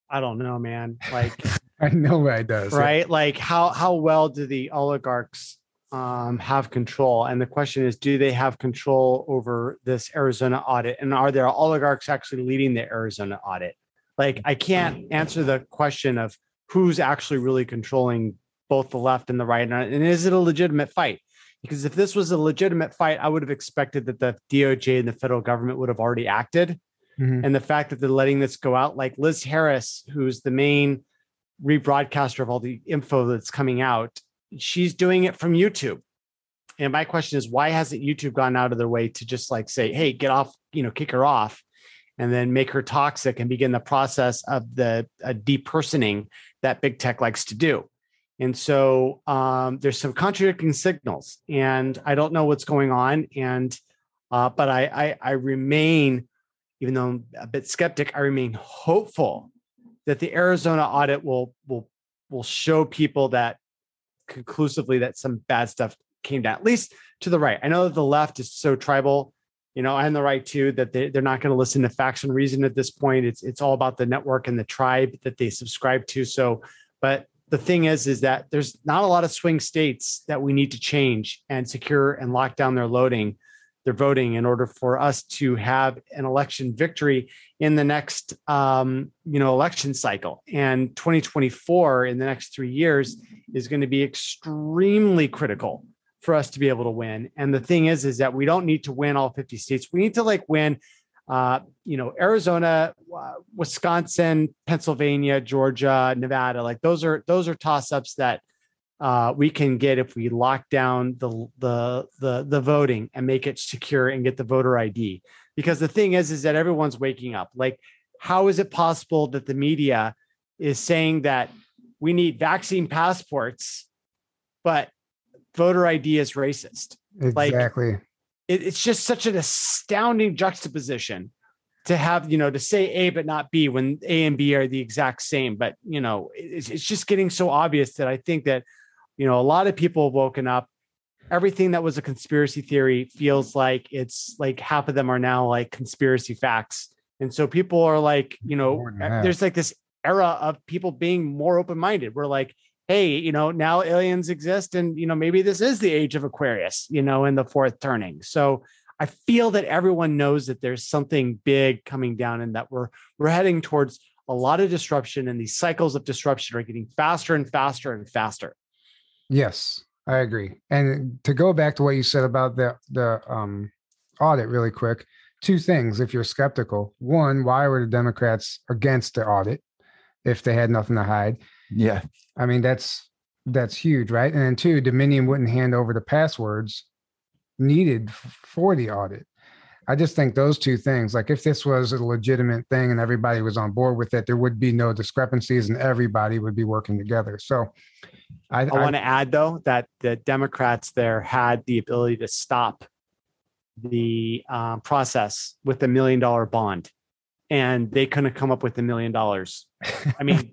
I don't know, man. Like I know it does. Right? Like how how well do the oligarchs um, have control. And the question is, do they have control over this Arizona audit? And are there oligarchs actually leading the Arizona audit? Like, I can't answer the question of who's actually really controlling both the left and the right. And is it a legitimate fight? Because if this was a legitimate fight, I would have expected that the DOJ and the federal government would have already acted. Mm-hmm. And the fact that they're letting this go out, like Liz Harris, who's the main rebroadcaster of all the info that's coming out, she's doing it from YouTube. And my question is, why hasn't YouTube gone out of their way to just like say, hey, get off, you know, kick her off and then make her toxic and begin the process of the uh, depersoning that big tech likes to do? And so um, there's some contradicting signals, and I don't know what's going on. And uh, but I, I I remain, even though I'm a bit skeptic, I remain hopeful that the Arizona audit will will will show people that conclusively that some bad stuff came down, at least to the right. I know that the left is so tribal, you know, and the right too, that they, they're not going to listen to facts and reason at this point. It's it's all about the network and the tribe that they subscribe to. So, but the thing is, is that there's not a lot of swing states that we need to change and secure and lock down their loading their voting in order for us to have an election victory in the next um, you know election cycle and 2024 in the next three years is going to be extremely critical for us to be able to win and the thing is is that we don't need to win all 50 states we need to like win uh, you know arizona uh, wisconsin pennsylvania georgia nevada like those are those are toss ups that uh, we can get if we lock down the, the the the voting and make it secure and get the voter ID. Because the thing is, is that everyone's waking up. Like, how is it possible that the media is saying that we need vaccine passports, but voter ID is racist? Exactly. Like, it, it's just such an astounding juxtaposition to have you know to say a but not b when a and b are the exact same but you know it's, it's just getting so obvious that i think that you know, a lot of people have woken up. Everything that was a conspiracy theory feels like it's like half of them are now like conspiracy facts. And so people are like, you know, uh, there's like this era of people being more open minded. We're like, hey, you know, now aliens exist and, you know, maybe this is the age of Aquarius, you know, in the fourth turning. So I feel that everyone knows that there's something big coming down and that we're we're heading towards a lot of disruption and these cycles of disruption are getting faster and faster and faster. Yes, I agree. And to go back to what you said about the the um, audit, really quick, two things. If you're skeptical, one, why were the Democrats against the audit if they had nothing to hide? Yeah, I mean that's that's huge, right? And then two, Dominion wouldn't hand over the passwords needed for the audit. I just think those two things, like if this was a legitimate thing and everybody was on board with it, there would be no discrepancies and everybody would be working together. So I, I, I want to add though that the Democrats there had the ability to stop the uh, process with a million dollar bond and they couldn't come up with a million dollars. I mean,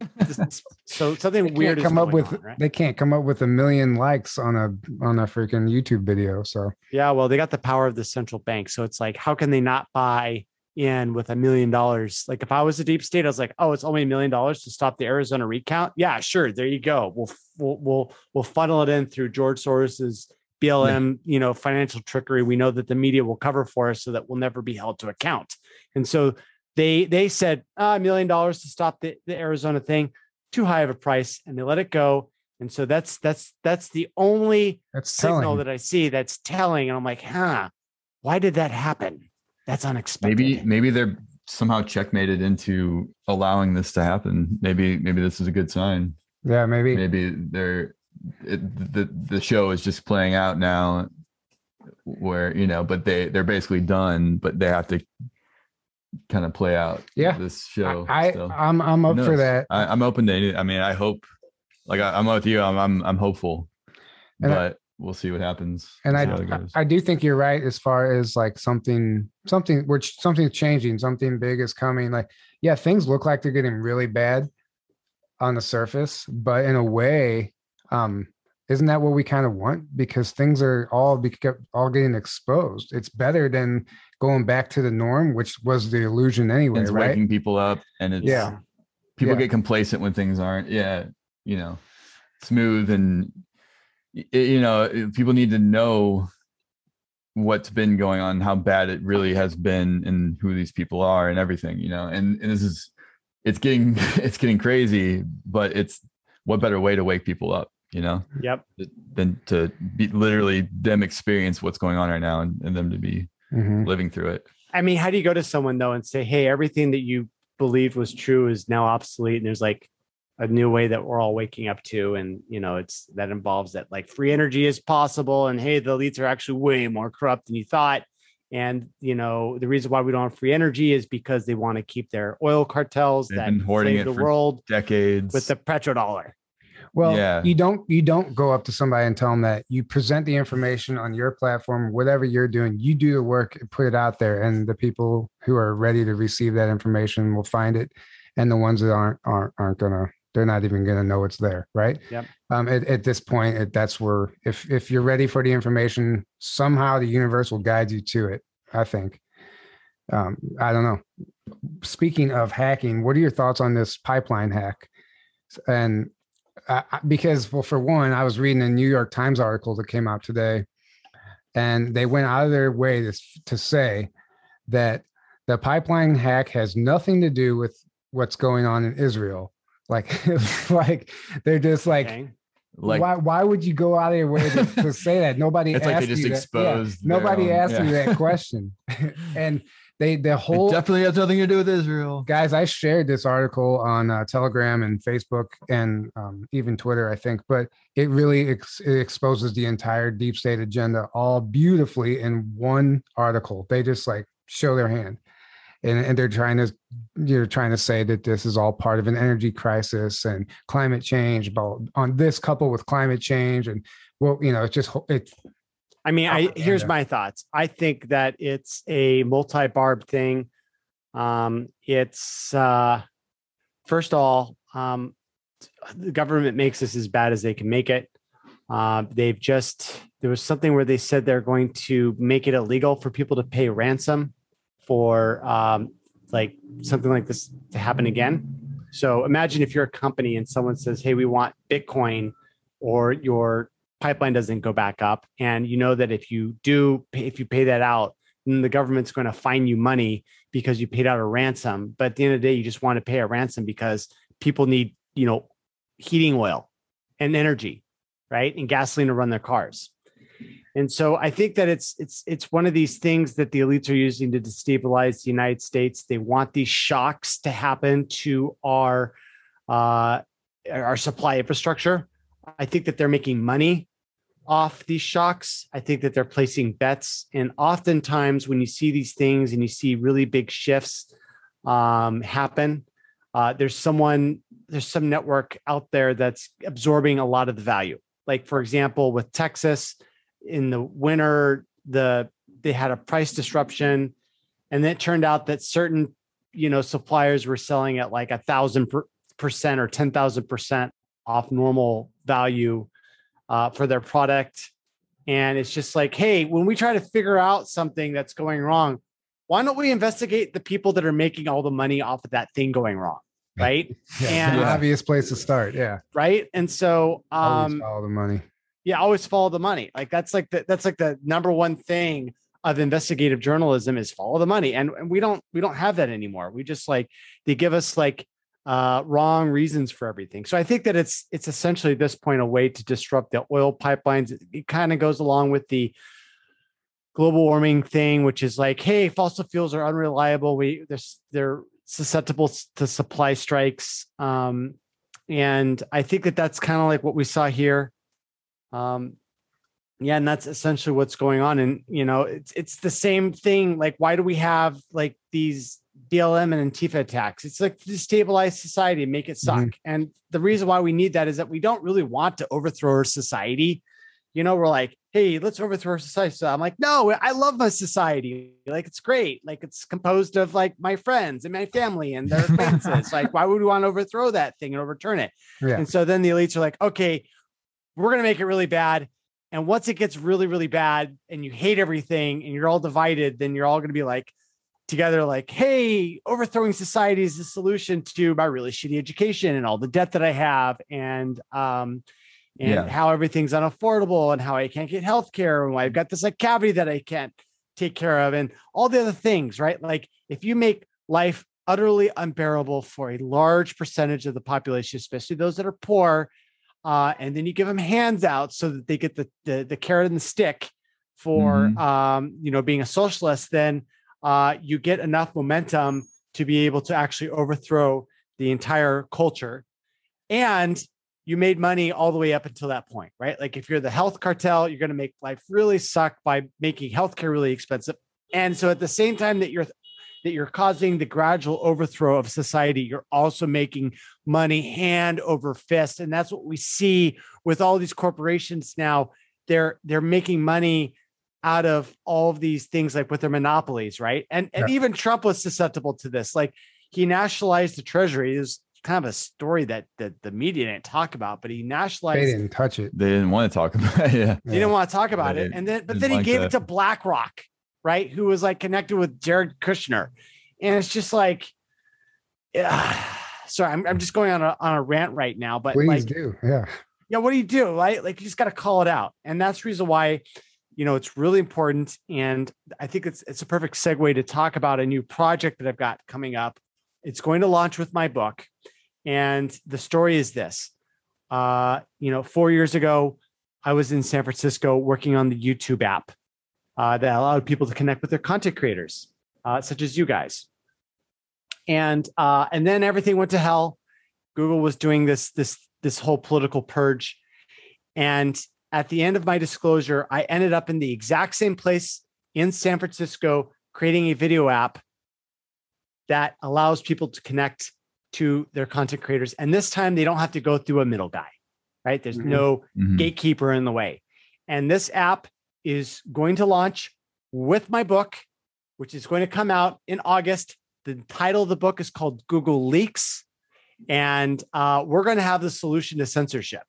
so something weird come up with on, right? they can't come up with a million likes on a on a freaking YouTube video. So yeah, well, they got the power of the central bank. So it's like, how can they not buy in with a million dollars? Like if I was a deep state, I was like, oh, it's only a million dollars to stop the Arizona recount. Yeah, sure, there you go. We'll we'll we'll, we'll funnel it in through George Soros's BLM, you know, financial trickery. We know that the media will cover for us so that we'll never be held to account. And so they they said ah, a million dollars to stop the, the Arizona thing, too high of a price, and they let it go. And so that's that's that's the only That's signal telling. that I see that's telling. And I'm like, huh, why did that happen? That's unexpected. maybe maybe they're somehow checkmated into allowing this to happen. Maybe maybe this is a good sign. yeah, maybe. Maybe they're it, the the show is just playing out now, where you know, but they they're basically done, but they have to kind of play out. Yeah. this show. I. I I'm I'm up for that. I, I'm open to any. I mean, I hope. Like I, I'm with you. I'm I'm I'm hopeful, And I- but we'll see what happens. And I, see how it I. I do think you're right as far as like something something which something's changing, something big is coming. Like, yeah, things look like they're getting really bad on the surface, but in a way, um, isn't that what we kind of want? Because things are all all getting exposed. It's better than going back to the norm, which was the illusion anyway, it's right? waking people up, and it's Yeah. people Yeah. get complacent when things aren't yeah you know smooth and you know people need to know what's been going on how bad it really has been and who these people are and everything you know and, and this is it's getting it's getting crazy but it's what better way to wake people up you know Yep. than to be literally them experience what's going on right now and, and them to be Mhm. living through it I mean, how do you go to someone though and say, hey, everything that you believed was true is now obsolete and there's like a new way that we're all waking up to and you know it's that involves that like free energy is possible and hey the elites are actually way more corrupt than you thought and you know the reason why we don't have free energy is because they want to keep their oil cartels They've that been hoarding it the for world decades with the petrodollar Well, Yeah. you don't you don't go up to somebody and tell them that you present the information on your platform, whatever you're doing, you do the work, put it out there, and the people who are ready to receive that information will find it, and the ones that aren't aren't aren't gonna they're not even gonna know it's there, right? Yep. Um, at, at this point, it, that's where if if you're ready for the information, somehow the universe will guide you to it. I think. Um, I don't know. Speaking of hacking, what are your thoughts on this pipeline hack? And uh, because well for one i was reading a new york times article that came out today and they went out of their way to, to say that the pipeline hack has nothing to do with what's going on in israel like like they're just like okay? like why why would you go out of your way to, to say that nobody It's asked like they just you that. Yeah, exposed nobody own- asked you that question and they the it whole definitely has nothing to do with Israel. guys i shared this article on uh, telegram and facebook and um, even twitter i think but it really ex- it exposes the entire deep state agenda all beautifully in one article they just like show their hand and, and they're trying to you're trying to say that this is all part of an energy crisis and climate change but on this couple with climate change and well you know it's just it I mean, I here's my thoughts. I think that it's a multi-barb thing. Um, it's uh, first of all, um, the government makes this as bad as they can make it. Uh, they've just there was something where they said they're going to make it illegal for people to pay ransom for um, like something like this to happen again. So imagine if you're a company and someone says, "Hey, we want Bitcoin," or your pipeline doesn't go back up and you know that if you do if you pay that out then the government's going to fine you money because you paid out a ransom. But at the end of the day you just want to pay a ransom because people need you know heating oil and energy right and gasoline to run their cars. And so i think that it's it's it's one of these things that the elites are using to destabilize the united states. They want these shocks to happen to our uh our supply infrastructure. I think that they're making money off these shocks. I think that they're placing bets. And oftentimes, when you see these things and you see really big shifts um, happen, uh, there's someone, there's some network out there that's absorbing a lot of the value. Like, for example, with Texas in the winter, the they had a price disruption, and then it turned out that certain, you know, suppliers were selling at like a thousand percent or ten thousand percent off normal value uh, for their product. And it's just like, hey, when we try to figure out something that's going wrong, why don't we investigate the people that are making all the money off of that thing going wrong? Right. yeah, And- an obvious place to start yeah right. And so, always um, follow the money yeah, always follow the money. Like that's like the, that's like the number one thing of investigative journalism is follow the money. And, and we don't, we don't have that anymore. We just like, they give us like uh, wrong reasons for everything. So I think that it's it's essentially at this point a way to disrupt the oil pipelines. It, kind of goes along with the global warming thing, which is like, hey, fossil fuels are unreliable. We they're, they're susceptible to supply strikes. Um, and I think that that's kind of like what we saw here. Um, yeah, and that's essentially what's going on. And you know, it's it's the same thing. Like, why do we have like these BLM and Antifa attacks? It's like to destabilize society and make it suck. Mm-hmm. And the reason why we need that is that we don't really want to overthrow our society. You know, we're like, hey, let's overthrow our society. So I'm like, no, I love my society. Like, it's great. Like, it's composed of like my friends and my family and their acquaintances. like, why would we want to overthrow that thing and overturn it? Yeah. And so then the elites are like, okay, we're going to make it really bad. And once it gets really, really bad and you hate everything and you're all divided, then you're all going to be like together, like, hey, overthrowing society is the solution to my really shitty education and all the debt that I have. And, um, and yeah. how everything's unaffordable and how I can't get health care and why I've got this like cavity that I can't take care of and all the other things, right? Like if you make life utterly unbearable for a large percentage of the population, especially those that are poor, uh, and then you give them handouts so that they get the the, the carrot and the stick for mm-hmm. um, you know being a socialist, then uh, you get enough momentum to be able to actually overthrow the entire culture. And you made money all the way up until that point, right? Like if you're the health cartel, you're going to make life really suck by making healthcare really expensive. And so at the same time that you're that you're causing the gradual overthrow of society, you're also making money hand over fist. And that's what we see with all these corporations now. They're they're making money out of all of these things like with their monopolies, right? And and yeah. even Trump was susceptible to this. Like he nationalized the treasury. It was kind of a story that, that the media didn't talk about, but he nationalized. They didn't touch it. They didn't want to talk about it. Yeah. They didn't want to talk about it. And then, but then he like gave that. it to BlackRock, right? Who was like connected with Jared Kushner. And it's just like, yeah. Sorry, I'm, I'm just going on a, on a rant right now, but Please like, do. You do yeah. Yeah. What do you do? Right. Like you just got to call it out. And that's the reason why, you know, it's really important. And I think it's, it's a perfect segue to talk about a new project that I've got coming up. It's going to launch with my book and the story is this uh, you know, four years ago, I was in San Francisco working on the YouTube app uh, that allowed people to connect with their content creators, uh, such as you guys. And uh, and then everything went to hell. Google was doing this this this whole political purge, and at the end of my disclosure, I ended up in the exact same place in San Francisco, creating a video app that allows people to connect to their content creators. And this time they don't have to go through a middle guy, right? There's mm-hmm. no mm-hmm. gatekeeper in the way. And this app is going to launch with my book, which is going to come out in August. The title of the book is called Google Leaks. And uh, we're going to have the solution to censorship.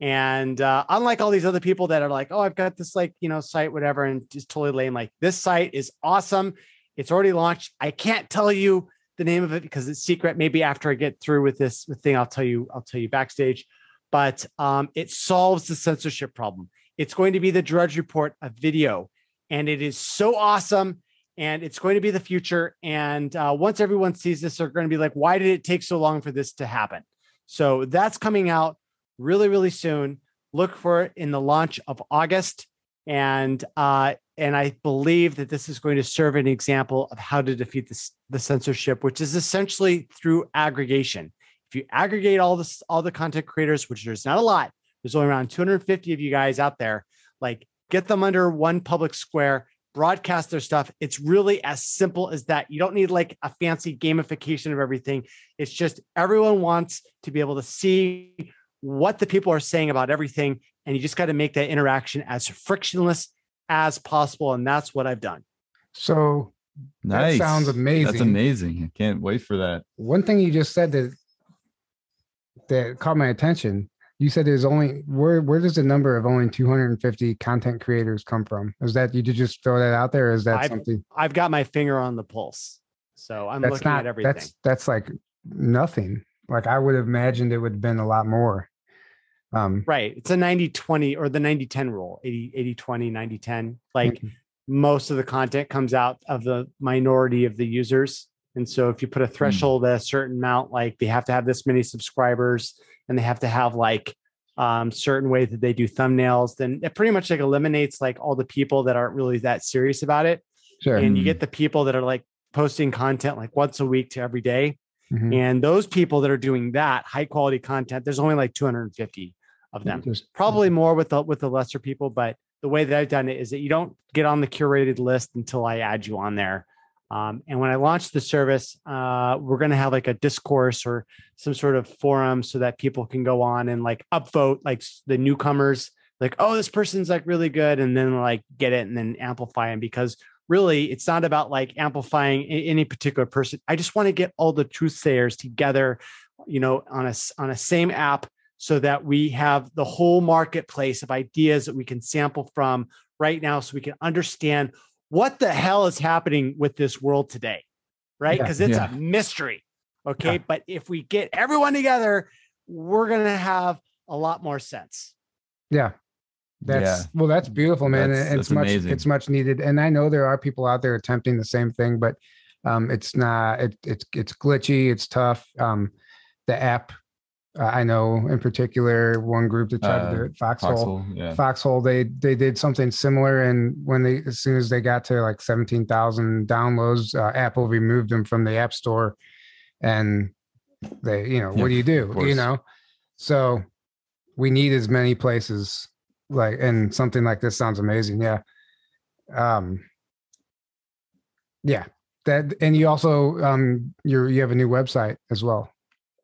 And uh, unlike all these other people that are like, oh, I've got this like, you know, site, whatever, and just totally lame, like this site is awesome. It's already launched. I can't tell you the name of it because it's secret. Maybe after I get through with this thing, I'll tell you. I'll tell you backstage. But um, it solves the censorship problem. It's going to be the Drudge Report, of video, and it is so awesome. And it's going to be the future. And uh, once everyone sees this, they're going to be like, "Why did it take so long for this to happen?" So that's coming out really, really soon. Look for it in the launch of August. And uh, and I believe that this is going to serve an example of how to defeat this, the censorship, which is essentially through aggregation. If you aggregate all this, all the content creators, which there's not a lot, there's only around 250 of you guys out there, like get them under one public square, broadcast their stuff. It's really as simple as that. You don't need like a fancy gamification of everything. It's just everyone wants to be able to see what the people are saying about everything. And you just got to make that interaction as frictionless as possible. And that's what I've done. So nice. that sounds amazing. That's amazing. I can't wait for that. One thing you just said that that caught my attention. You said there's only where where does the number of only 250 content creators come from? Is that you did just throw that out there? is that I've, something I've got my finger on the pulse. So I'm that's looking not, at everything. That's that's like nothing. Like I would have imagined it would have been a lot more. Um, right. It's a 90 20 or the 90 10 rule 80 80 20, 90 10. Like mm-hmm. most of the content comes out of the minority of the users. And so if you put a threshold at a certain amount, like they have to have this many subscribers and they have to have like um, certain way that they do thumbnails, then it pretty much like eliminates like all the people that aren't really that serious about it. Sure. And you get the people that are like posting content like once a week to every day. Mhm. And those people that are doing that high quality content, there's only like 250 of them. Probably more with the with the lesser people, but the way that I've done it is that you don't get on the curated list until I add you on there. Um, and when I launch the service, uh, we're going to have like a discourse or some sort of forum so that people can go on and like upvote like the newcomers, like, oh, this person's like really good, and then like get it and then amplify them because really it's not about like amplifying any particular person. I just want to get all the truth sayers together, you know, on a on a same app so that we have the whole marketplace of ideas that we can sample from right now so we can understand what the hell is happening with this world today right Yeah, because it's yeah. a mystery okay Yeah. but if we get everyone together we're going to have a lot more sense Yeah. That's Yeah. well, that's beautiful, man. That's- it's that's much amazing. it's much needed. And I know there are people out there attempting the same thing, but um it's not it, it's it's glitchy, it's tough. Um the app uh, I know in particular one group that tried to do Uh, it, Foxhole. Foxhole, yeah. Foxhole, they they did something similar, and when they as soon as they got to like seventeen thousand downloads, uh, Apple removed them from the App Store, and they, you know, Yeah, what do you do? You know, so we need as many places like, and something like this sounds amazing. Yeah, um, yeah, that, and you also um, you you have a new website as well.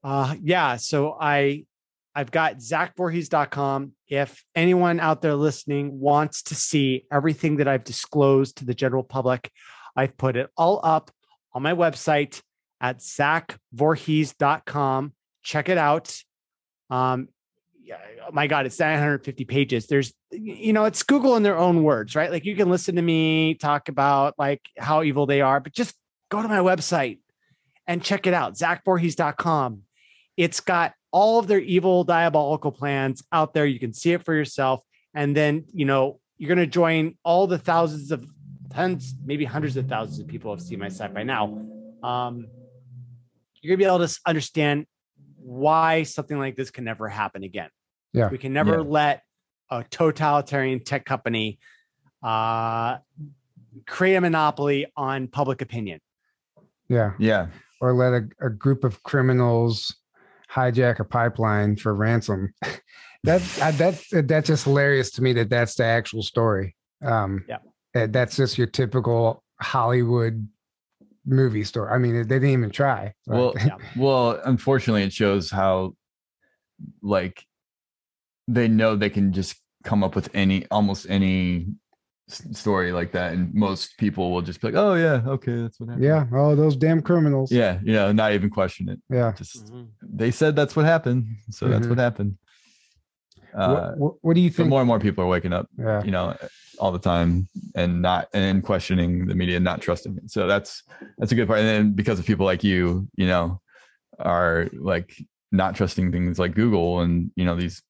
Uh, yeah. So I, I've got zachvorhies.com. If anyone out there listening wants to see everything that I've disclosed to the general public, I've put it all up on my website at zachvorhies.com. Check it out. Um, oh my God, it's 950 pages. There's, you know, it's Google in their own words, right? Like you can listen to me talk about like how evil they are, but just go to my website and check it out, zachvorhies.com. It's got all of their evil, diabolical plans out there. You can see it for yourself. And then, you know, you're going to join all the thousands of tens, maybe hundreds of thousands of people have seen my site by now. Um, you're going to be able to understand why something like this can never happen again. Yeah. We can never Yeah. let a totalitarian tech company uh, create a monopoly on public opinion. Yeah, Yeah. or let a, a group of criminals hijack a pipeline for ransom. that I, that that's just hilarious to me that that's the actual story. Um, Yeah. that- that's just your typical Hollywood movie story. I mean, they didn't even try. Like, Well, Yeah. well, unfortunately, it shows how, like, they know they can just come up with any, almost any story like that, and most people will just be like, "Oh yeah, okay, that's what happened." yeah. Oh, those damn criminals. yeah, you know, not even question it. Yeah. Just they said that's what happened, so that's Mhm. what happened. Uh, what, what, what do you think? more and more people are waking up, yeah. you know, all the time, and not and questioning the media, and not trusting it. So that's that's a good part. And then because of people like you, you know, are like not trusting things like Google and you know these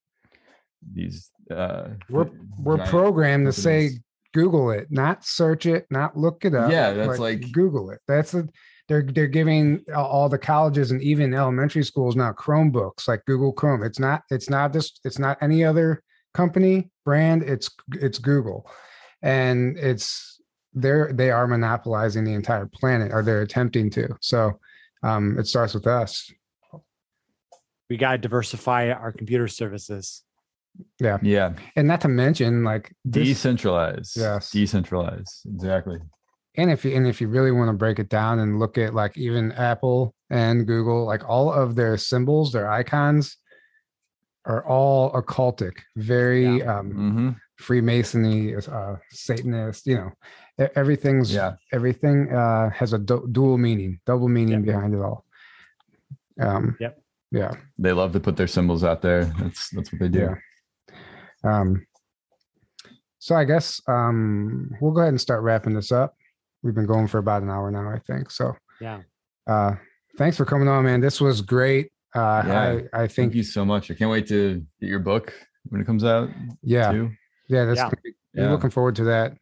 these uh We're we're giant programmed to say. Google it, not search it, not look it up. Yeah, that's like- Google it. That's a they're they're giving all- all the colleges and even elementary schools now Chromebooks like Google Chrome. It's not it's not this it's not any other company brand. It's it's Google, and it's they're they are monopolizing the entire planet, or they're attempting to. So um, it starts with us. We got to diversify our computer services. Yeah. Yeah. and not to mention like this, decentralize. Yes. decentralize. Exactly. And if you and if you really want to break it down and look at like even apple and google like all of their symbols their icons are all occultic very um hmm freemasonry uh satanist you know everything's yeah. everything uh has a du- dual meaning double meaning Yep. behind it all. Um Yep. yeah. They love to put their symbols out there. That's that's what they do. Yeah. Um, so I guess um, we'll go ahead and start wrapping this up. We've been going for about an hour now, I think. So Yeah. uh, thanks for coming on, man. This was great. Uh, Yeah. I, I thank you so much i can't wait to get your book when it comes out yeah, too yeah, that's Yeah. we're Yeah. looking forward to that.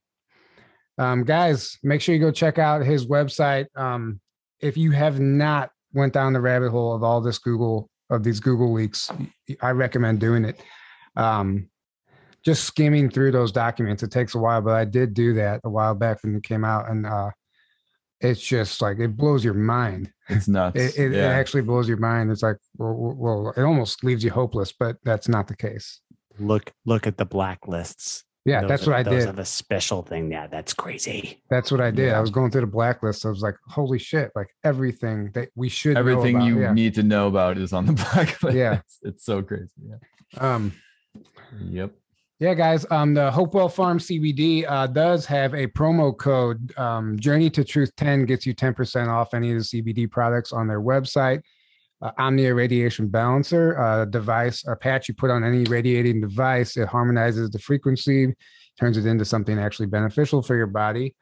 Um, guys, make sure you go check out his website. Um, if you have not went down the rabbit hole of all this Google of these Google leaks, I recommend doing it. Um, just skimming through those documents, it takes a while, but I did do that a while back when it came out, and uh, it's just like it blows your mind. It's nuts. It, it, yeah. it actually blows your mind. It's like, well, well, it almost leaves you hopeless, but that's not the case. Look, look at the blacklists. Yeah, Those that's are- what I those did. are a special thing. Yeah, that's crazy. That's what I did. Yeah. I was going through the blacklist. I was like, holy shit, like everything that we should know Everything about. you yeah. need to know about is on the blacklist. Yeah. it's, it's so crazy. Yeah. Um, Yep. Yeah, guys. Um, the Hopewell Farm CBD uh, does have a promo code. Um, Journey to Truth 10 gets you 10% off any of the CBD products on their website. Uh, Omnia Radiation Balancer, uh, device, a patch you put on any radiating device, it harmonizes the frequency, turns it into something actually beneficial for your body.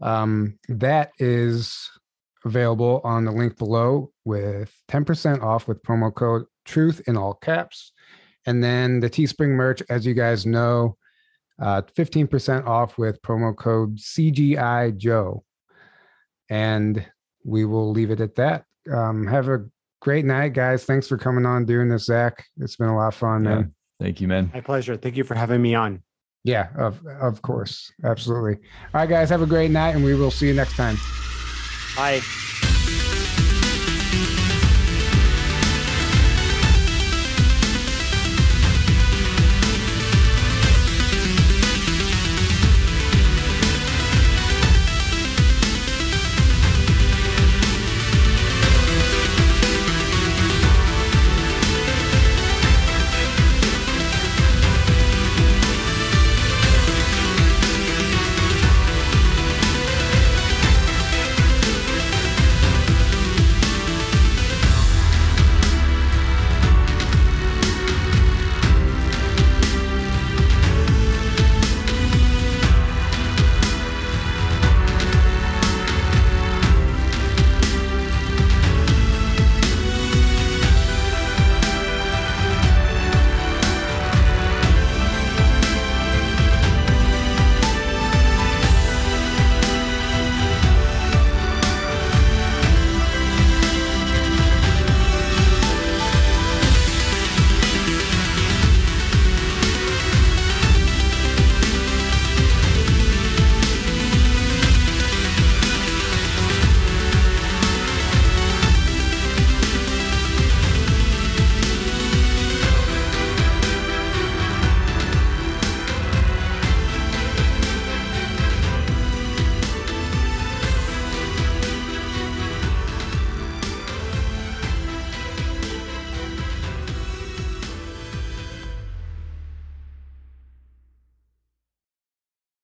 Um, that is available on the link below with 10% off with promo code truth in all caps. And then the Teespring merch, as you guys know, uh, 15% off with promo code CGI Joe. And we will leave it at that. Um, have a great night, guys. Thanks for coming on doing this, Zach. It's been a lot of fun, Yeah. man. Thank you, man. My pleasure. Thank you for having me on. Yeah, of of course. Absolutely. All right, guys, have a great night and we will see you next time. Bye.